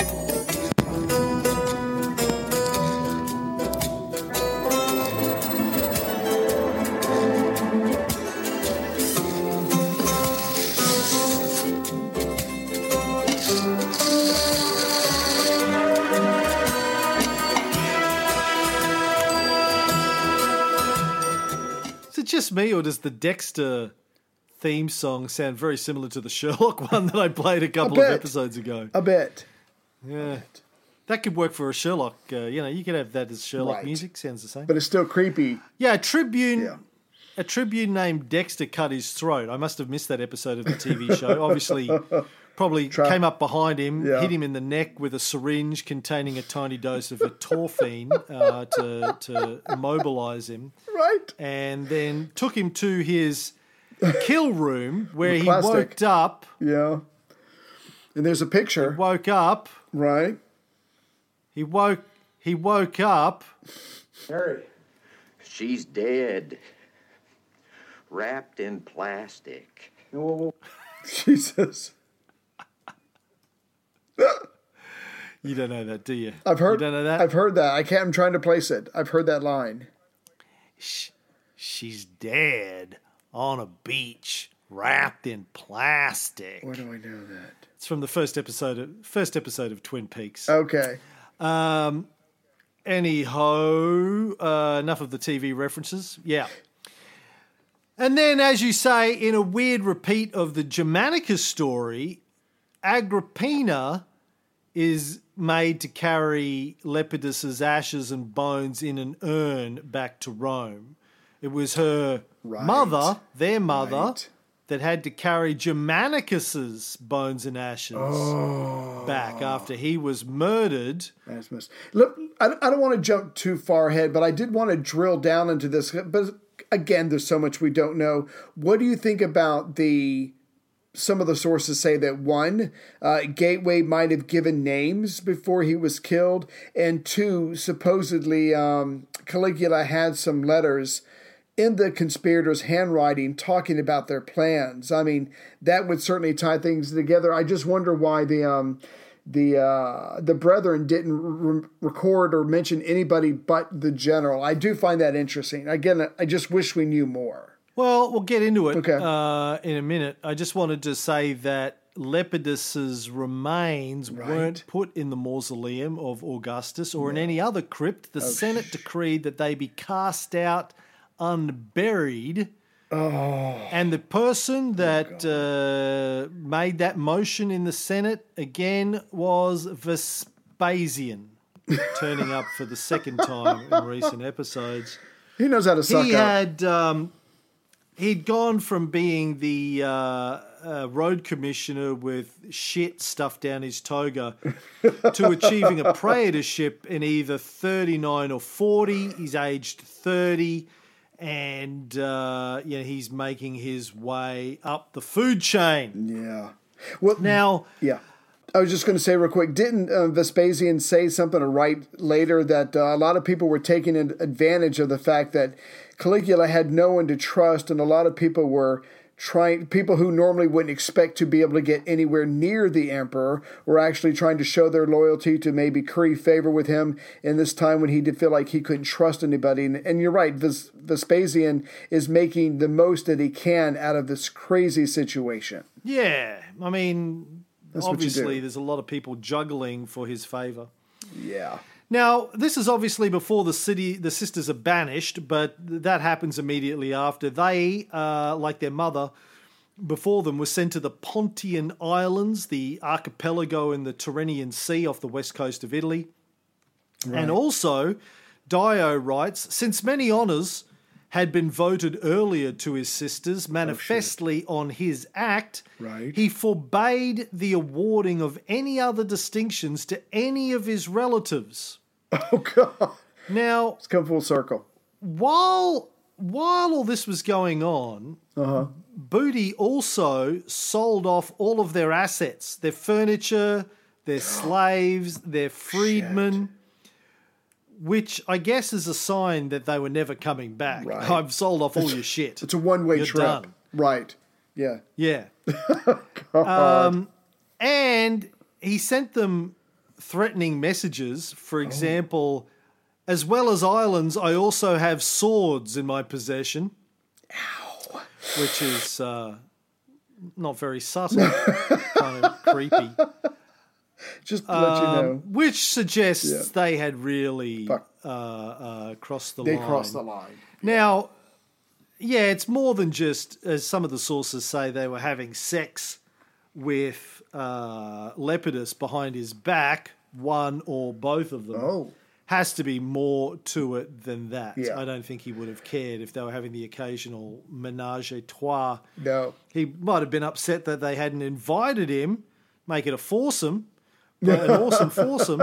just me, or does the Dexter theme song sound very similar to the Sherlock one that I played a couple of episodes ago? A bit. Yeah, that could work for a Sherlock. Uh, you know, you could have that as Sherlock Right. music. Sounds the same. But it's still creepy. yeah, a Tribune. Yeah. A Tribune named Dexter cut his throat. I must have missed that episode of the TV show. Obviously, probably came up behind him, Yeah. hit him in the neck with a syringe containing a tiny dose of etorphine uh, to to immobilize him Right. and then took him to his kill room where he woke up. Yeah. And there's a picture. He Woke up. Right. He woke. He woke up. Harry. She's dead. Wrapped in plastic. Jesus. You don't know that, do you? I've heard. You don't know that. I've heard that. I can't. I'm trying to place it. I've heard that line. She's dead on a beach, wrapped in plastic. Where do I know that? It's from the first episode of first episode of Twin Peaks. Okay. Um, anyhow, uh, enough of the TV references. Yeah. And then, as you say, in a weird repeat of the Germanicus story, Agrippina is made to carry Lepidus's ashes and bones in an urn back to Rome. It was her Right. mother, their mother, Right. that had to carry Germanicus's bones and ashes Oh. back after he was murdered. Look, I don't want to jump too far ahead, but I did want to drill down into this. But again, there's so much we don't know. What do you think about the? Some of the sources say that one, uh, Gateway might have given names before he was killed, and two, supposedly um, Caligula had some letters in the conspirators' handwriting talking about their plans. I mean, that would certainly tie things together. I just wonder why the um, the uh, the brethren didn't re- record or mention anybody but the general. I do find that interesting. Again, I just wish we knew more. Well, we'll get into it Okay. uh, in a minute. I just wanted to say that Lepidus's remains weren't put in the mausoleum of Augustus or in any other crypt. Oh, The Senate decreed that they be cast out unburied. Oh. And the person that uh, made that motion in the Senate again was Vespasian, turning up for the second time in recent episodes He knows how to suck he up. had um, he'd gone from being the uh, uh, road commissioner with shit stuffed down his toga to achieving a praetorship in either 39 or 40 he's aged 30 and uh, yeah, he's making his way up the food chain yeah. Well, now Yeah. I was just going to say real quick, didn't uh, Vespasian say something or write later that uh, a lot of people were taking advantage of the fact that Caligula had no one to trust, and a lot of people were trying, people who normally wouldn't expect to be able to get anywhere near the emperor were actually trying to show their loyalty to maybe curry favor with him in this time when he did feel like he couldn't trust anybody. And, and you're right, Ves- Vespasian is making the most that he can out of this crazy situation. yeah i mean That's what you do. obviously there's a lot of people juggling for his favor Yeah. Now, this is obviously before the city, the sisters are banished, but that happens immediately after. They, uh, like their mother, before them, were sent to the Pontian Islands, the archipelago in the Tyrrhenian Sea off the west coast of Italy. And also, Dio writes, since many honours had been voted earlier to his sisters, manifestly on his act, Right. he forbade the awarding of any other distinctions to any of his relatives. Oh, God. Now, It's come full circle. while while all this was going on, Uh-huh. Booty also sold off all of their assets, their furniture, their slaves, their freedmen, which I guess is a sign that they were never coming back. Right. I've sold off all your shit. It's a one way trip. done. Right. Yeah. Yeah. um, and he sent them threatening messages. For example, as well as islands, I also have swords in my possession. Ow. Which is uh, not very subtle, kind of creepy. Just to let you Um, know. which suggests Yeah. they had really Fuck. uh, uh, crossed the They line. crossed the line. Now, yeah, it's more than just, as some of the sources say, they were having sex with uh, Lepidus behind his back, one or both of them. Oh. Has to be more to it than that. Yeah. I don't think he would have cared if they were having the occasional menage a trois. No. He might have been upset that they hadn't invited him, make it a foursome, an awesome foursome,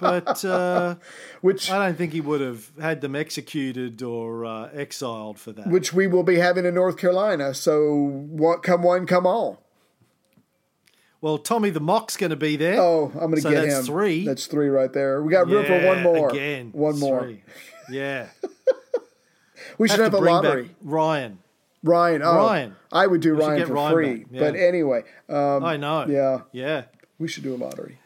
but uh, Which I don't think he would have had them executed or uh, exiled for that. which we will be having in North Carolina. So what come one, come all. Well, Tommy the Mock's going to be there. Oh, I'm gonna So get that's him. three. That's three right there. We got room for one more. Again, One more. Three. Yeah. We should to have, a lottery. Ryan. Ryan. Oh, Ryan. I would do We Ryan for Ryan free. yeah. But anyway, um, I know. yeah. Yeah. we should do a lottery.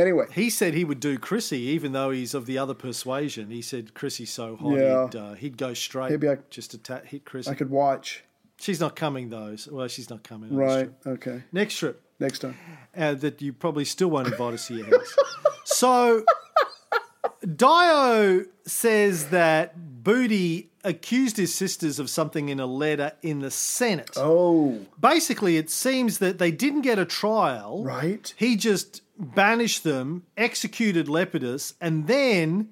Anyway, He said he would do Chrissy, even though he's of the other persuasion. He said Chrissy's so hot, Yeah. he'd, uh, he'd go straight, Maybe I- just to ta- hit Chrissy. I could watch. She's not coming though. so- Well, she's not coming. Right. Okay. Next trip, Next time. uh, that you probably still won't invite us to your house. so, Dio says that Booty accused his sisters of something in a letter in the Senate. Oh, Basically, it seems that they didn't get a trial. right. He just banished them, executed Lepidus, and then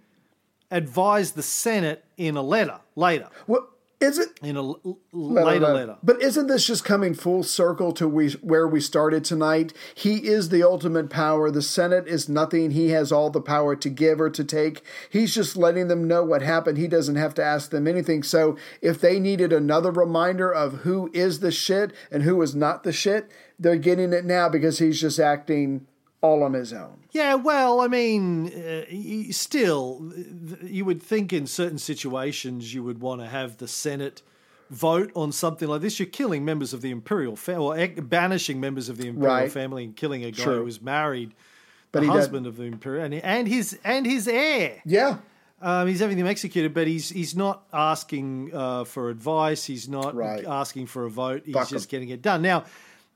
advised the Senate in a letter later. What is it? In a l- l- later letter. But isn't this just coming full circle to we, where we started tonight? He is the ultimate power. The Senate is nothing. He has all the power to give or to take. He's just letting them know what happened. He doesn't have to ask them anything. So if they needed another reminder of who is the shit and who is not the shit, they're getting it now because he's just acting all on his own. Yeah, well, I mean, uh, still, you would think in certain situations you would want to have the Senate vote on something like this. You're killing members of the imperial family, or banishing members of the imperial Right. family, and killing a guy True. who was married, But the husband of the imperial, and, and his and his heir. Yeah. Um, he's having them executed, but he's he's not asking uh, for advice. He's not Right. asking for a vote. He's Fuck just him. getting it done. Now,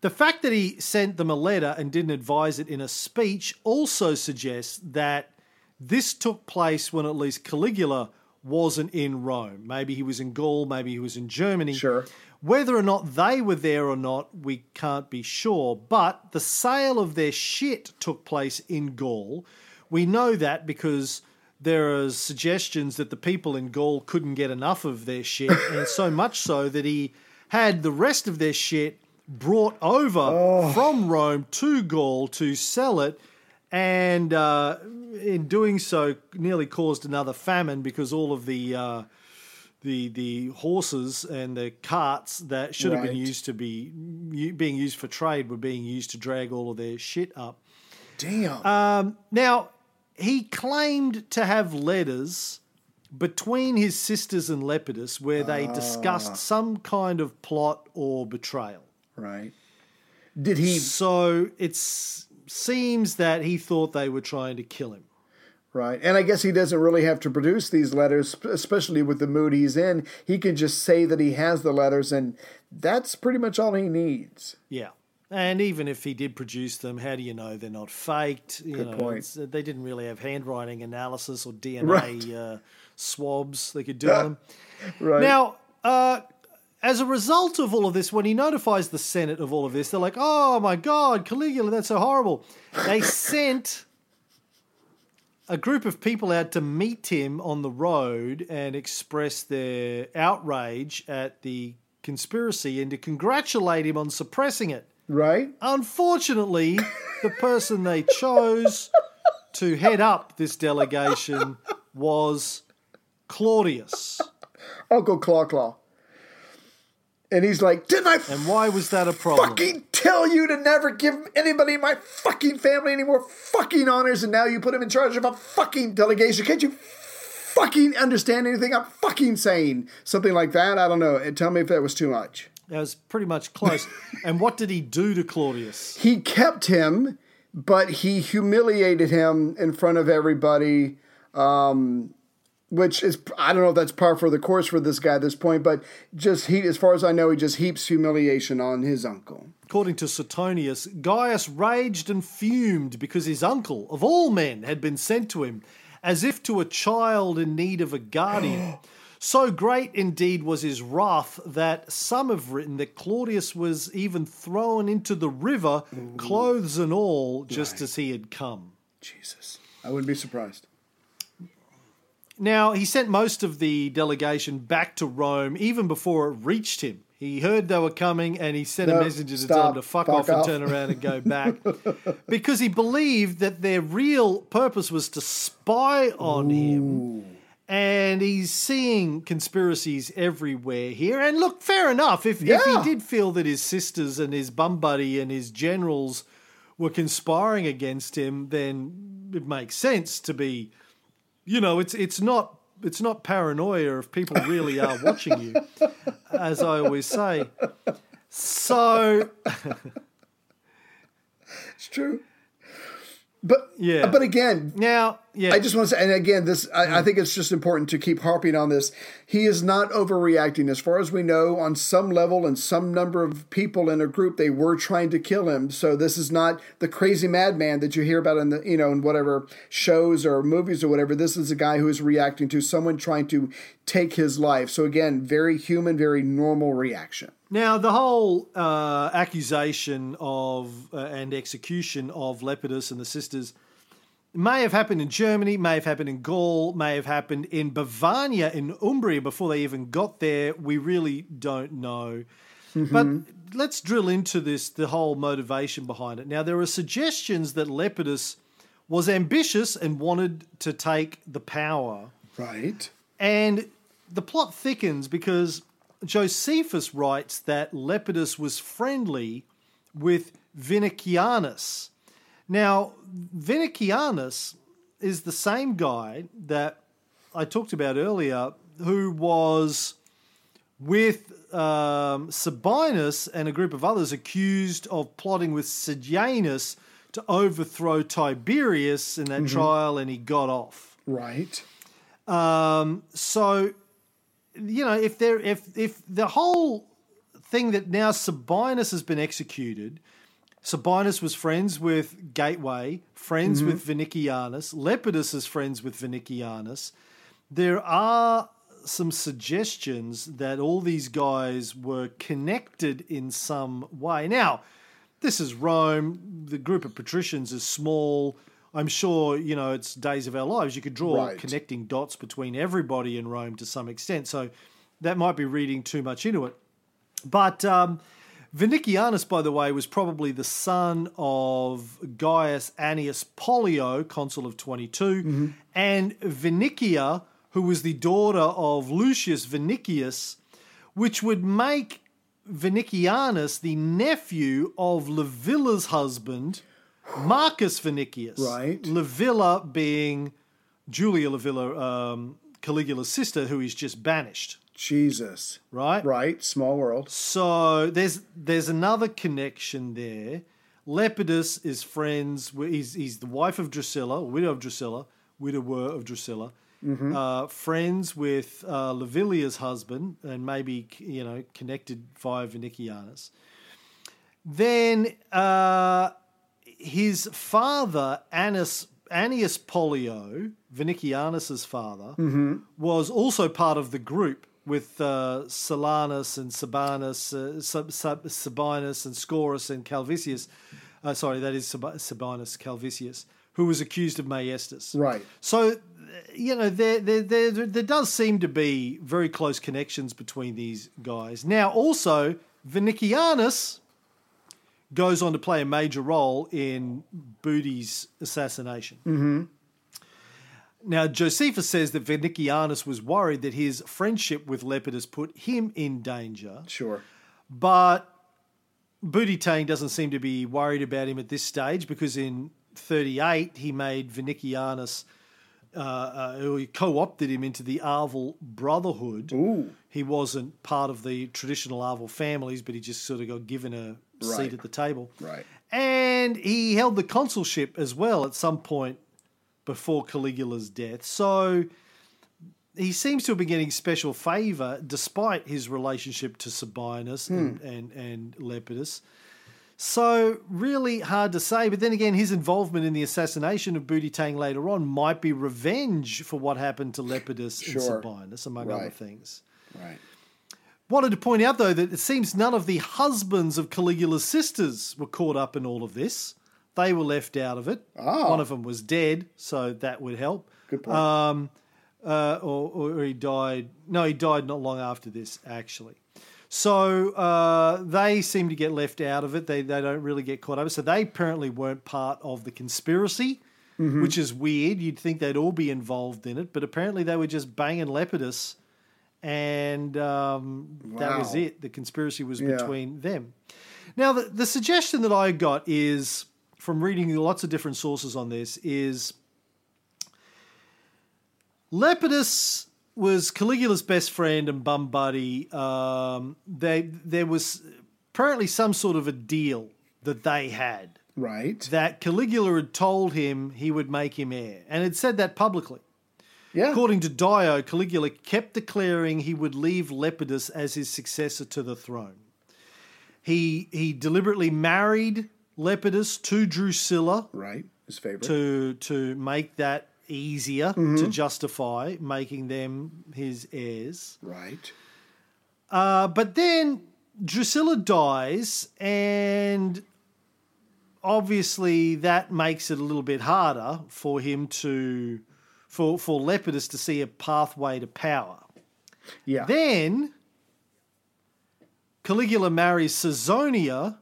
the fact that he sent them a letter and didn't advise it in a speech also suggests that this took place when at least Caligula wasn't in Rome. Maybe he was in Gaul. Maybe he was in Germany. Sure. Whether or not they were there or not, we can't be sure. But the sale of their shit took place in Gaul. We know that because there are suggestions that the people in Gaul couldn't get enough of their shit, and so much so that he had the rest of their shit brought over from Rome to Gaul to sell it. And uh, in doing so, nearly caused another famine because all of the uh, the the horses and the carts that should have been used to be being used for trade were being used to drag all of their shit up. Damn. Um, now he claimed to have letters between his sisters and Lepidus where they Ah. discussed some kind of plot or betrayal. Right. Did he So it seems that he thought they were trying to kill him. Right. And I guess he doesn't really have to produce these letters, especially with the mood he's in. He can just say that he has the letters, and that's pretty much all he needs. Yeah. And even if he did produce them, how do you know they're not faked? You Good know, point. they didn't really have handwriting analysis or DNA Right. uh, swabs they could do on them. Right. Now, uh, as a result of all of this, when he notifies the Senate of all of this, they're like, "Oh my God, Caligula, that's so horrible." They sent a group of people out to meet him on the road and express their outrage at the conspiracy and to congratulate him on suppressing it. right? Unfortunately, the person they chose to head up this delegation was Claudius. Uncle Claw Claw. And he's like, Didn't I And why was that a problem? fucking tell you to never give anybody in my fucking family any more fucking honors, and now you put him in charge of a fucking delegation? Can't you fucking understand anything I'm fucking saying? Something like that? I don't know. And Tell me if that was too much. That was pretty much close. and what did he do to Claudius? he kept him, but he humiliated him in front of everybody. Um, which is I don't know if that's par for the course for this guy at this point, but just he, as far as I know, he just heaps humiliation on his uncle. According to Suetonius, Gaius raged and fumed because his uncle, of all men, had been sent to him, as if to a child in need of a guardian. so great indeed was his wrath that some have written that Claudius was even thrown into the river, clothes and all, just as he had come. Jesus, I wouldn't be surprised. Now, he sent most of the delegation back to Rome even before it reached him. He heard they were coming and he sent No, a messenger to tell them to fuck, fuck off, and turn around and go back because he believed that their real purpose was to spy on him. And he's seeing conspiracies everywhere here. And look, fair enough. If, if he did feel that his sisters and his bum buddy and his generals were conspiring against him, then it makes sense to be you know, it's it's not it's not paranoia if people really are watching you, as I always say. So It's true. But Yeah. but again, Now, yeah, I just want to say, and again, this I, I think it's just important to keep harping on this. He is not overreacting. As far as we know, on some level and some number of people in a group, they were trying to kill him. So this is not the crazy madman that you hear about in the you know in whatever shows or movies or whatever. This is a guy who is reacting to someone trying to take his life. So again, very human, very normal reaction. Now, the whole uh, accusation of uh, and execution of Lepidus and the sisters may have happened in Germany, may have happened in Gaul, may have happened in Bevagna, in Umbria before they even got there. We really don't know. Mm-hmm. But let's drill into this, the whole motivation behind it. Now, there are suggestions that Lepidus was ambitious and wanted to take the power. Right. And the plot thickens because Josephus writes that Lepidus was friendly with Vinicianus. Now, Vinicianus is the same guy that I talked about earlier who was with um, Sabinus and a group of others accused of plotting with Sejanus to overthrow Tiberius in that trial, and he got off. Right. Um, so, you know, if there, if if the whole thing that now Sabinus has been executed, Sabinus was friends with Gateway, friends with Vinicianus, Lepidus is friends with Vinicianus. There are some suggestions that all these guys were connected in some way. Now, this is Rome. The group of patricians is small. I'm sure, you know, it's days of our lives. You could draw Right. connecting dots between everybody in Rome to some extent. So that might be reading too much into it. But um, Vinicianus, by the way, was probably the son of Gaius Annius Pollio, consul of 22, and Vinicia, who was the daughter of Lucius Vinicius, which would make Vinicianus the nephew of Livilla's husband, Marcus Vinicius. Right. Livilla being Julia Livilla, um, Caligula's sister, who is just banished, Jesus. right? Right. Small world. So there's there's another connection there. Lepidus is friends. With, he's he's the wife of Drusilla, widow of Drusilla, widower of Drusilla. Uh, friends with uh, Livilla's husband, and maybe you know connected via Vinicianus. Then uh, his father Annis Annius Pollio, Vinicianus's father, was also part of the group with uh, Silanus and Sabanus, uh, Sab- Sab- Sabinus and Scaurus and Calvisius. Uh, sorry, that is Sab- Sabinus Calvisius, who was accused of maiestas. Right. So, you know, there, there, there, there does seem to be very close connections between these guys. Now, also, Vinicianus goes on to play a major role in Booty's assassination. Mm-hmm. Now, Josephus says that Vinicianus was worried that his friendship with Lepidus put him in danger, Sure. but Booty Tang doesn't seem to be worried about him at this stage because in 38 he made Vinicianus, uh, uh, co opted him into the Arval Brotherhood. Ooh. He wasn't part of the traditional Arval families, but he just sort of got given a Right. seat at the table. Right. And he held the consulship as well at some point before Caligula's death. So he seems to have been getting special favour despite his relationship to Sabinus and, hmm. and, and Lepidus. So really hard to say. But then again, his involvement in the assassination of Booty Tang later on might be revenge for what happened to Lepidus Sure. and Sabinus, among other things. Right. Wanted to point out, though, that it seems none of the husbands of Caligula's sisters were caught up in all of this. They were left out of it. Oh. One of them was dead, so that would help. Good point. Um, uh, or, or he died. No, he died not long after this, actually. So uh, they seem to get left out of it. They, they don't really get caught up. So they apparently weren't part of the conspiracy, Mm-hmm. which is weird. You'd think they'd all be involved in it, but apparently they were just banging Lepidus, and um, that was it. The conspiracy was Yeah. between them. Now, the, the suggestion that I got is from reading lots of different sources on this is Lepidus was Caligula's best friend and bum buddy. Um, they there was apparently some sort of a deal that they had. Right. that Caligula had told him he would make him heir, and had said that publicly. Yeah. According to Dio, Caligula kept declaring he would leave Lepidus as his successor to the throne. He he deliberately married Lepidus to Drusilla Right. His favorite. to to make that easier to justify making them his heirs. right. Uh, but then Drusilla dies, and obviously that makes it a little bit harder for him to, for for Lepidus to see a pathway to power. Yeah. Then Caligula marries Caesonia,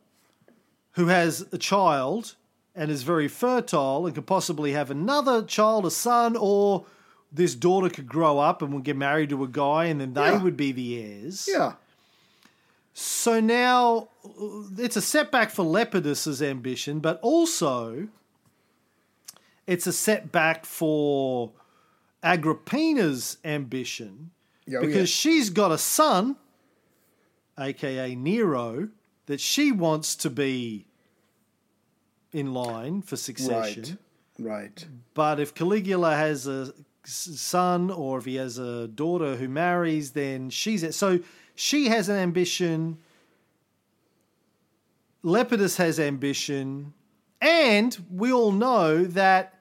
who has a child and is very fertile and could possibly have another child, a son, or this daughter could grow up and would get married to a guy, and then they Yeah. would be the heirs. yeah. So now it's a setback for Lepidus's ambition, but also it's a setback for Agrippina's ambition Yeah, oh, because yeah. she's got a son, aka Nero, that she wants to be in line for succession. Right. Right. But if Caligula has a son or if he has a daughter who marries, then she's it. So she has an ambition. Lepidus has ambition. And we all know that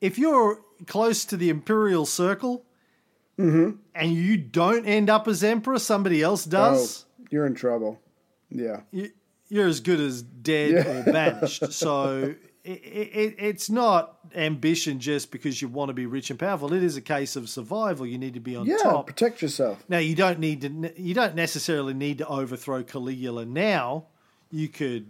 if you're close to the imperial circle mm-hmm. and you don't end up as emperor, somebody else does Oh, you're in trouble. Yeah. you- you're as good as dead Yeah. or banished. So it, it, it's not ambition just because you want to be rich and powerful. It is a case of survival. You need to be on Yeah. top. Protect yourself. Now you don't need to. You don't necessarily need to overthrow Caligula now. You could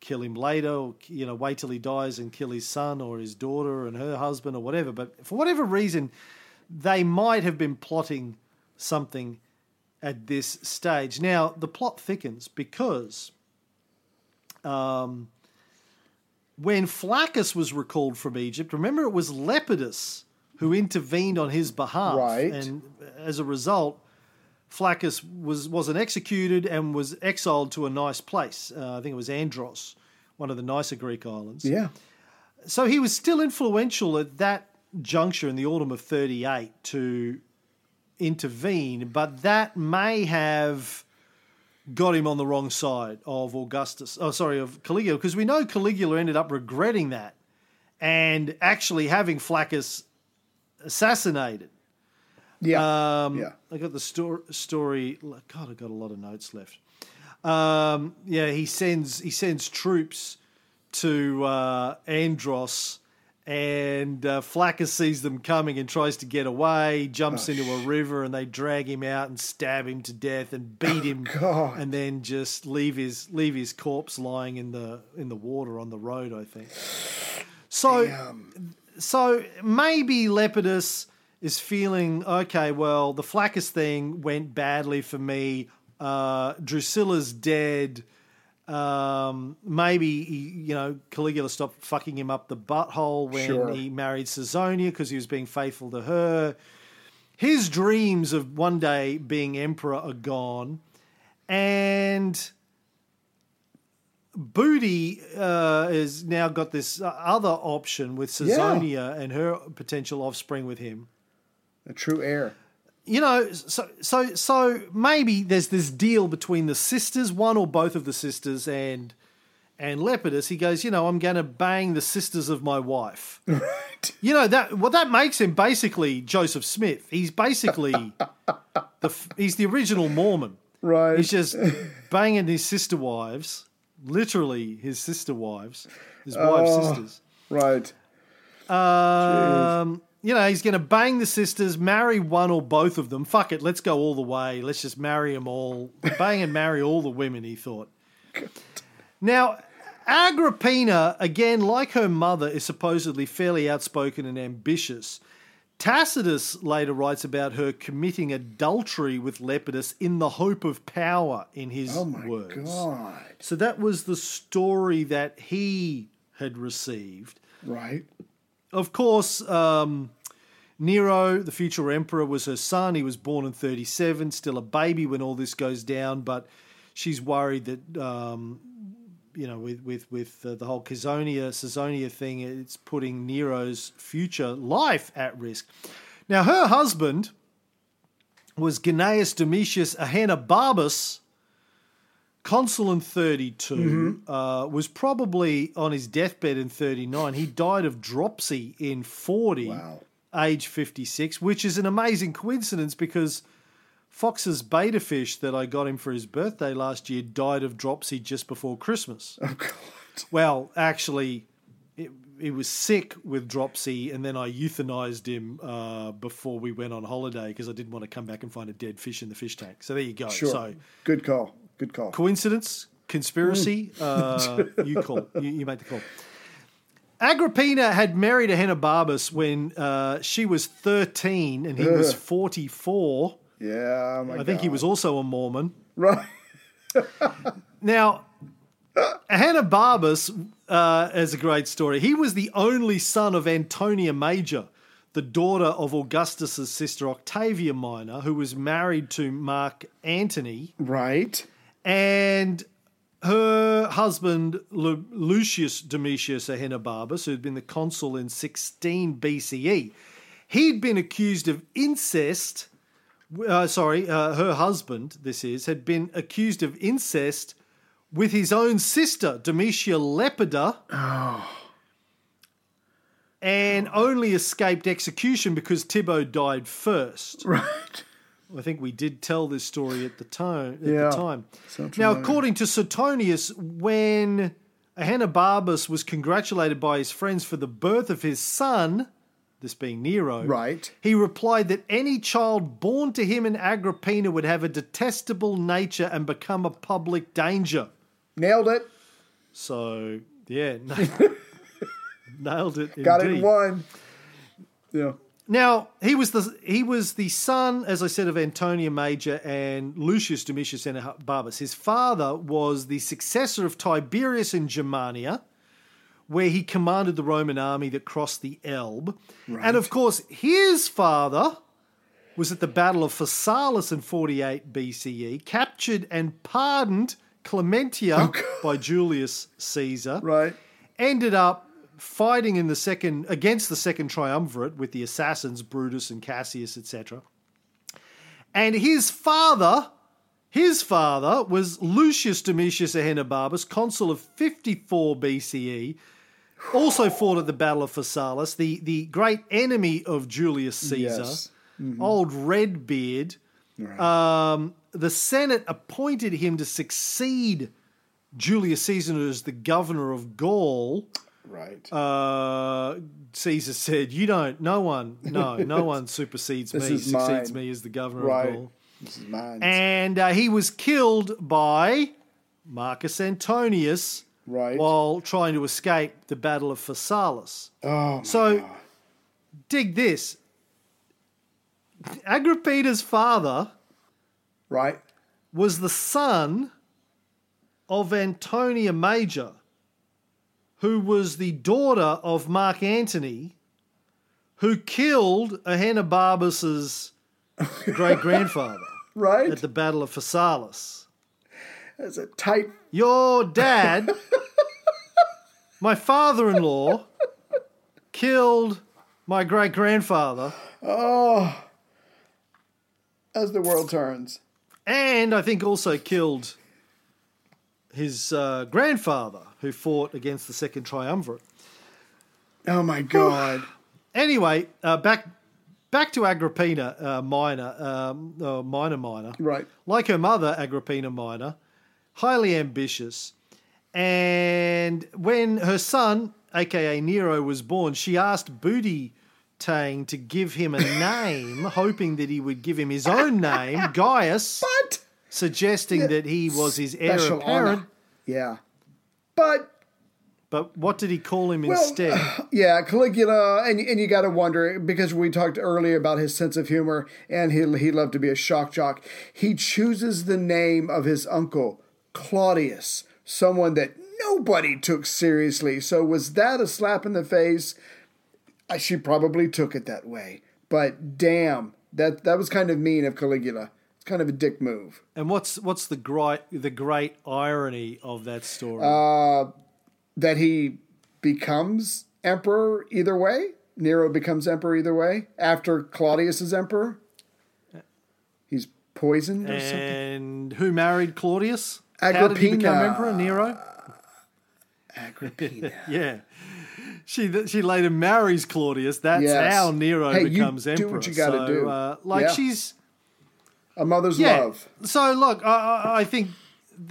kill him later, or you know, wait till he dies and kill his son or his daughter and her husband or whatever. But for whatever reason, they might have been plotting something at this stage. Now the plot thickens because um, when Flaccus was recalled from Egypt, remember it was Lepidus who intervened on his behalf, Right. and as a result, Flaccus was wasn't executed and was exiled to a nice place. Uh, I think it was Andros, one of the nicer Greek islands. Yeah. So he was still influential at that juncture in the autumn of 38 to intervene, but that may have got him on the wrong side of Augustus. Oh, sorry, of Caligula, because we know Caligula ended up regretting that and actually having Flaccus assassinated. Yeah. Um, Yeah. I got the sto- story. God, I've got a lot of notes left. Um, yeah, he sends he sends troops to uh, Andros, and uh, Flaccus sees them coming and tries to get away. Jumps Oh, into a river, and they drag him out and stab him to death and beat him, God. and then just leave his leave his corpse lying in the in the water on the road. I think. So so maybe Lepidus is feeling okay. Well, the Flaccus thing went badly for me. Uh, Drusilla's dead. Um, maybe he, you know Caligula stopped fucking him up the butthole when Sure. he married Caesonia because he was being faithful to her. His dreams of one day being emperor are gone, and Booty uh, has now got this other option with Caesonia and her potential offspring with him. A true heir. You know, so so so maybe there's this deal between the sisters, one or both of the sisters, and and Lepidus. He goes, you know, I'm going to bang the sisters of my wife. Right. You know that well that makes him basically Joseph Smith. He's basically the he's the original Mormon. Right. He's just banging his sister wives, literally his sister wives, his wife's Oh. sisters. right. Um, you know, he's going to bang the sisters, marry one or both of them. Fuck it, let's go all the way. Let's just marry them all, bang and marry all the women. He thought. Now, Agrippina, again, like her mother, is supposedly fairly outspoken and ambitious. Tacitus later writes about her committing adultery with Lepidus in the hope of power, in his Oh my words. God. So that was the story that he had received. Right. Of course, um, Nero, the future emperor, was her son. He was born in 37, still a baby when all this goes down, but she's worried that um, you know, with with with uh, the whole Caesonia Caesonia thing, it's putting Nero's future life at risk. Now, her husband was Gnaeus Domitius Ahenobarbus, consul in 32, Mm-hmm. uh, was probably on his deathbed in 39. He died of dropsy in 40, Wow. age 56, which is an amazing coincidence because Fox's beta fish that I got him for his birthday last year died of dropsy just before Christmas. Oh God. Well, actually, it, he was sick with dropsy, and then I euthanized him uh, before we went on holiday because I didn't want to come back and find a dead fish in the fish tank. So there you go. Sure. So Good call. Good call. coincidence, conspiracy, uh, you call. You, you make the call. Agrippina had married a Ahenobarbus when uh, she was 13 and he was 44. Yeah. I think he was also a Mormon. right. Now, Ahenobarbus uh, is a great story. He was the only son of Antonia Major, the daughter of Augustus's sister Octavia Minor, who was married to Mark Antony, Right. And her husband Lu- Lucius Domitius Ahenobarbus, who had been the consul in 16 BCE. He'd been accused of incest. Uh, sorry, uh, her husband, this is, had been accused of incest with his own sister, Domitia Lepida. And only escaped execution because Thibaut died first. Right. I think we did tell this story at the time. At Yeah. the time. Now, according to Suetonius, when Ahenobarbus was congratulated by his friends for the birth of his son, this being Nero, Right. he replied that any child born to him in Agrippina would have a detestable nature and become a public danger. Nailed it. So, yeah, nailed it. Got it in one. Yeah. Now he was the he was the son, as I said, of Antonia Major and Lucius Domitius Barbus. His father was the successor of Tiberius in Germania, where he commanded the Roman army that crossed the Elbe. And of course, his father was at the Battle of Pharsalus in 48 BCE, captured and pardoned Clementia oh, by Julius Caesar Right. ended up fighting in the second against the second triumvirate with the assassins Brutus and Cassius, etc. And his father, his father was Lucius Domitius Ahenobarbus, consul of 54 BCE. Also fought at the Battle of Pharsalus, the, the great enemy of Julius Caesar, Yes. old Redbeard. Um, the Senate appointed him to succeed Julius Caesar as the governor of Gaul. Right. Uh, Caesar said, "You don't. No one. No, no one supersedes me. Succeeds mine." me as the governor right. of Gaul." This is mine. And uh, he was killed by Marcus Antonius right. while trying to escape the Battle of Pharsalus. oh, So, God. dig this: Agrippina's father right. was the son of Antonia Major, who was the daughter of Mark Antony, who killed Ahenobarbus's great grandfather Right. at the Battle of Pharsalus. That's a tight. Your dad, my father in law, killed my great grandfather, Oh. As the world turns. and I think also killed his uh, grandfather, who fought against the Second Triumvirate. Oh my God. Anyway, uh, back back to Agrippina uh, Minor, um, uh, Minor Minor. right. Like her mother, Agrippina Minor, highly ambitious. And when her son, aka Nero, was born, she asked Booty Tang to give him a name, hoping that he would give him his own name, Gaius, But suggesting that he was his heir special apparent. honor. Yeah. But But what did he call him Well, instead? Yeah, Caligula, and and you got to wonder because we talked earlier about his sense of humor, and he he loved to be a shock jock. He chooses the name of his uncle Claudius, someone that nobody took seriously. So was that a slap in the face? Uh, She probably took it that way, but damn, that that was kind of mean of Caligula It's kind of a dick move. And what's what's the great the great irony of that story? Uh, that he becomes emperor either way. Nero becomes emperor either way after Claudius is emperor. He's poisoned or something. and who married Claudius? How did he become emperor? Nero. Agrippina. Yeah. She she later marries Claudius. That's Yes. how Nero Hey, becomes do emperor. what you gotta so, do. Uh, like Yeah. she's A mother's yeah. love. So look, I, I, I think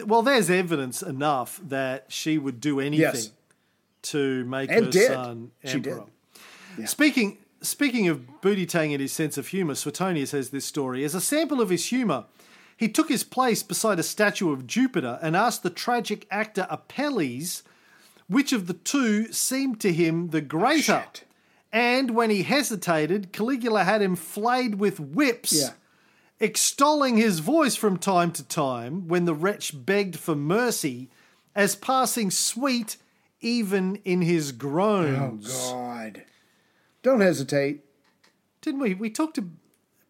well, there's evidence enough that she would do anything Yes. to make And her did. son She emperor. did. Speaking speaking of Booty Tang and his sense of humour, Suetonius has this story. As a sample of his humour, he took his place beside a statue of Jupiter and asked the tragic actor Apelles which of the two seemed to him the greater. Shit. And when he hesitated, Caligula had him flayed with whips, Yeah. Extolling his voice from time to time when the wretch begged for mercy, as passing sweet even in his groans. Oh. God. Don't hesitate. Didn't we? We talked to,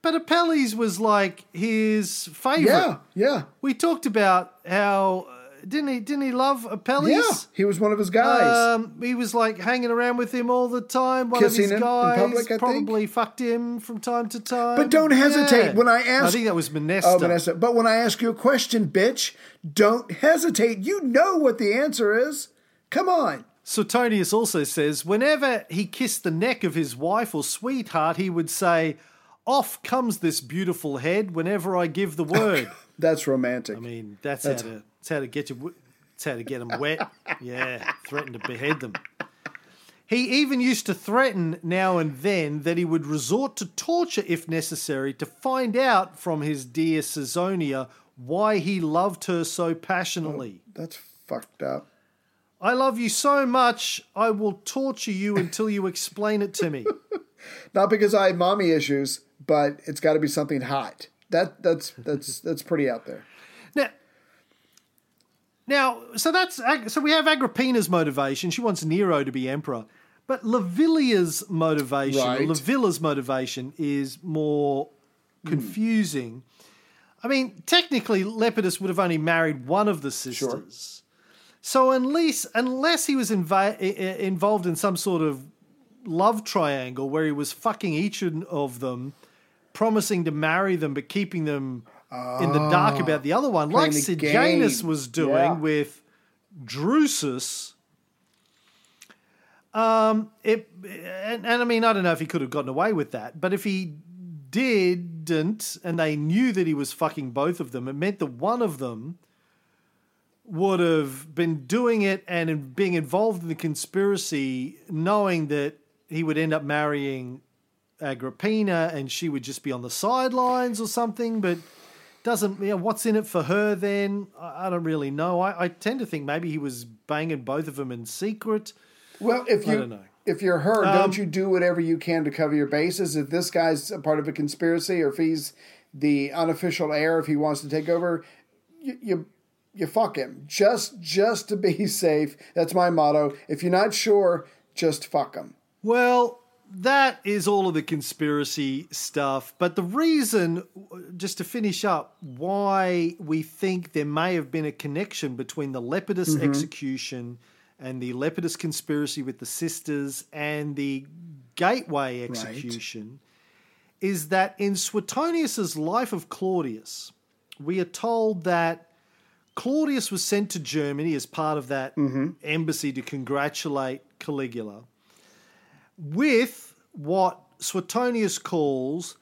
but Apelles was like his favorite. Yeah, yeah, We talked about how didn't he? Didn't he love Apelles? yeah. He was one of his guys. Um, he was like hanging around with him all the time. One Kissing of his guys public, I think. probably fucked him from time to time. But don't hesitate. Yeah. When I ask. I think that was Mnester. oh, Vanessa. But when I ask you a question, bitch, don't hesitate. You know what the answer is. Come on. Suetonius also says whenever he kissed the neck of his wife or sweetheart, he would say, "Off comes this beautiful head whenever I give the word." That's romantic. I mean, that's, how to how to get you. How to get them wet. Yeah, threaten to behead them. He even used to threaten now and then that he would resort to torture if necessary to find out from his dear Caesonia why he loved her so passionately. Oh, that's fucked up. I love you so much, I will torture you until you explain it to me. Not because I have mommy issues, but it's got to be something hot. That that's that's that's pretty out there. Now, so that's so we have Agrippina's motivation. She wants Nero to be emperor, but Livilla's motivation, Right. Livilla's motivation, is more hmm. confusing. I mean, technically, Lepidus would have only married one of the sisters. So unless unless he was inva- i- i- involved in some sort of love triangle where he was fucking each of them, promising to marry them but keeping them in the dark about the other one, like Ah, Sejanus was doing Yeah. with Drusus. Um, it and, and I mean I don't know if he could have gotten away with that, but if he didn't, and they knew that he was fucking both of them, it meant that one of them would have been doing it and being involved in the conspiracy, knowing that he would end up marrying Agrippina and she would just be on the sidelines or something, but doesn't you know what's in it for her then i, I don't really know I, I tend to think maybe he was banging both of them in secret Well, if you if you're her, Um, don't you do whatever you can to cover your bases? If this guy's a part of a conspiracy, or if he's the unofficial heir, if he wants to take over, you you, you fuck him just just to be safe. That's my motto. If you're not sure, just fuck him. Well, that is all of the conspiracy stuff. But the reason, just to finish up, why we think there may have been a connection between the Lepidus mm-hmm. execution and the Lepidus conspiracy with the sisters and the Gateway execution is that in Suetonius's Life of Claudius, we are told that Claudius was sent to Germany as part of that mm-hmm. embassy to congratulate Caligula with what Suetonius calls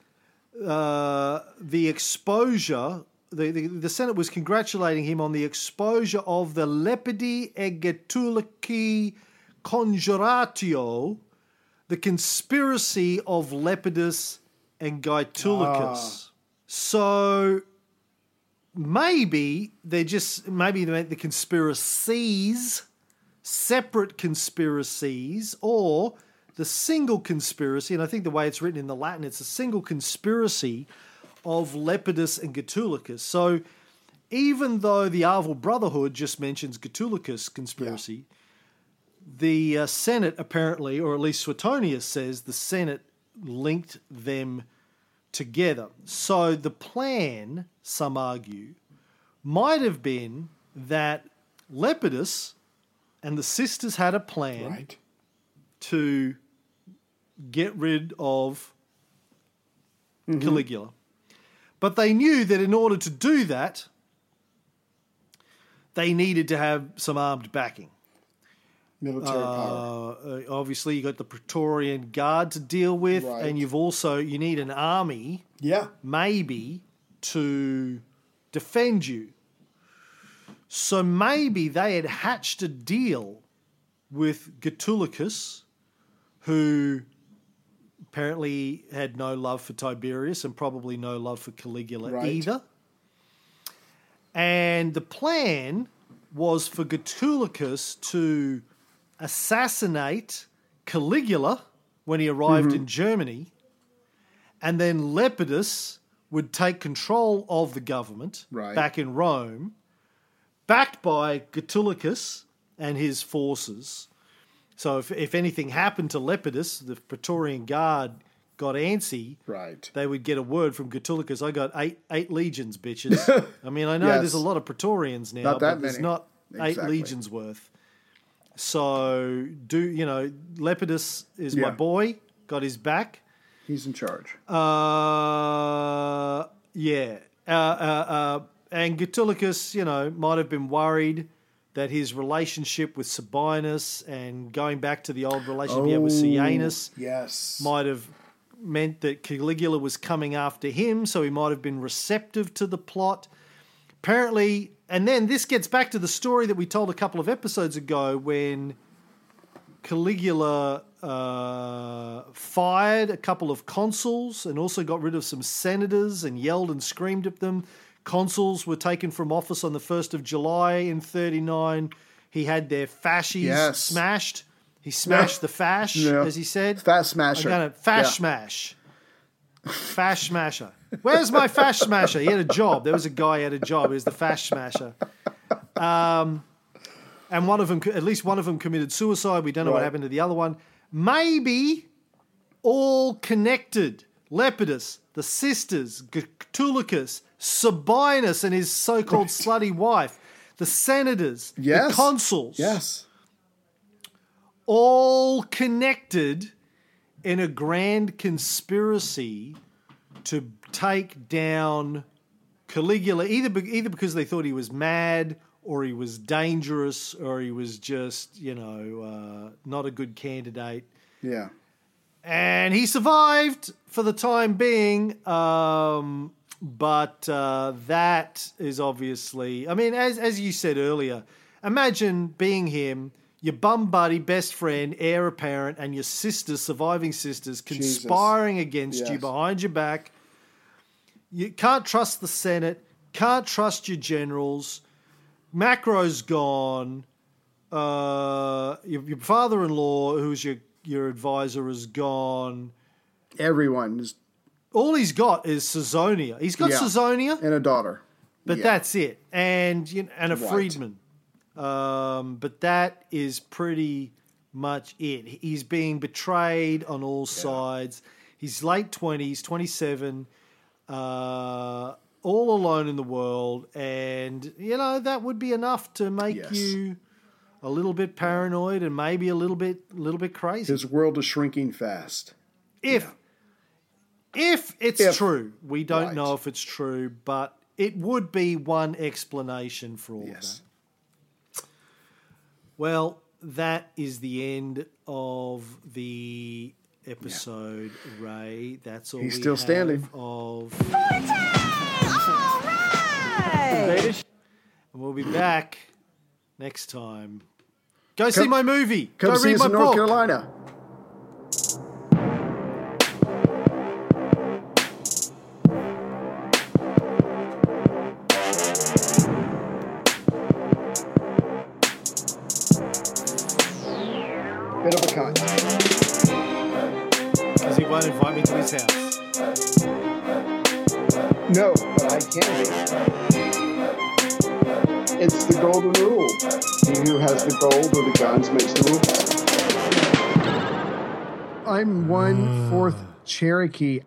uh, the exposure. The, the, the Senate was congratulating him on the exposure of the Lepidi e Gaetulici Conjuratio, the conspiracy of Lepidus and Gaetulicus. So maybe they're just maybe they meant the conspiracies, separate conspiracies, or the single conspiracy. And I think the way it's written in the Latin, it's a single conspiracy of Lepidus and Gaetulicus. So even though the Arval Brotherhood just mentions Gaetulicus conspiracy, the uh, Senate apparently, or at least Suetonius says, the Senate linked them together. So the plan, some argue, might have been that Lepidus and the sisters had a plan Right. to get rid of Caligula. But they knew that in order to do that, they needed to have some armed backing. Military power. Uh, uh, obviously, you got the Praetorian Guard to deal with, Right. and you've also you need an army, Yeah. maybe, to defend you. So maybe they had hatched a deal with Gaetulicus, who apparently had no love for Tiberius and probably no love for Caligula Right. either. And the plan was for Gaetulicus to assassinate Caligula when he arrived in mm-hmm. Germany, and then Lepidus would take control of the government Right. back in Rome, backed by Gaetulicus and his forces. So if, if anything happened to Lepidus, the Praetorian Guard got antsy, Right. they would get a word from Gaetulicus. I got eight eight legions, bitches. I mean, I know Yes. there's a lot of Praetorians now, Not that but there's many. not eight legions worth. So do you know Lepidus is my boy, got his back. He's in charge. Uh, yeah. Uh, uh, uh, and Gaetulicus, you know, might have been worried that his relationship with Sabinus and going back to the old relationship he had with Sejanus Yes. might have meant that Caligula was coming after him, so he might have been receptive to the plot. Apparently, and then this gets back to the story that we told a couple of episodes ago when Caligula uh, fired a couple of consuls and also got rid of some senators and yelled and screamed at them. Consuls were taken from office on the 1st of July in 39. He had their fasces Yes. smashed. He smashed the fash, Yeah. as he said. Fast smasher. Gonna fash Yeah. smash. Fash smasher. Where's my fash smasher? He had a job. There was a guy who had a job. He was the fash smasher. Um, and one of them, at least one of them, committed suicide. We don't know what happened to the other one. Maybe all connected. Lepidus, the sisters, Gaetulicus, Sabinus and his so-called slutty wife, the senators, Yes. the consuls Yes. all connected in a grand conspiracy to take down Caligula, either be- either because they thought he was mad, or he was dangerous, or he was just you know uh, not a good candidate. Yeah. And he survived for the time being, um, but uh, that is obviously. I mean, as as you said earlier, imagine being him, your bum buddy, best friend, heir apparent, and your sisters, surviving sisters, conspiring against you behind your back. You can't trust the Senate, can't trust your generals. Macro's gone. Uh, your, your father-in-law, who's your your advisor, is gone. Everyone's. All he's got is Caesonia. He's got Yeah. Caesonia, and a daughter. but Yeah. that's it, and you know, and a Right. freedman. Um, but that is pretty much it. He's being betrayed on all sides. He's late twenties, twenty seven, uh, all alone in the world, and you know that would be enough to make Yes. you a little bit paranoid and maybe a little bit, a little bit crazy. His world is shrinking fast. if if it's If. true, we don't Right. know if it's true, but it would be one explanation for all of Yes. that. Well, that is the end of the episode, Ray. That's all He's we still have standing. Of, All right. and we'll be back next time. Go see my movie. Come Go see read us my in North book. Carolina. Bit of a cunt. Because he won't invite me to his house. No, but I can. It's the golden rule. Has the gold or the guns makes the rules. I'm one fourth Cherokee.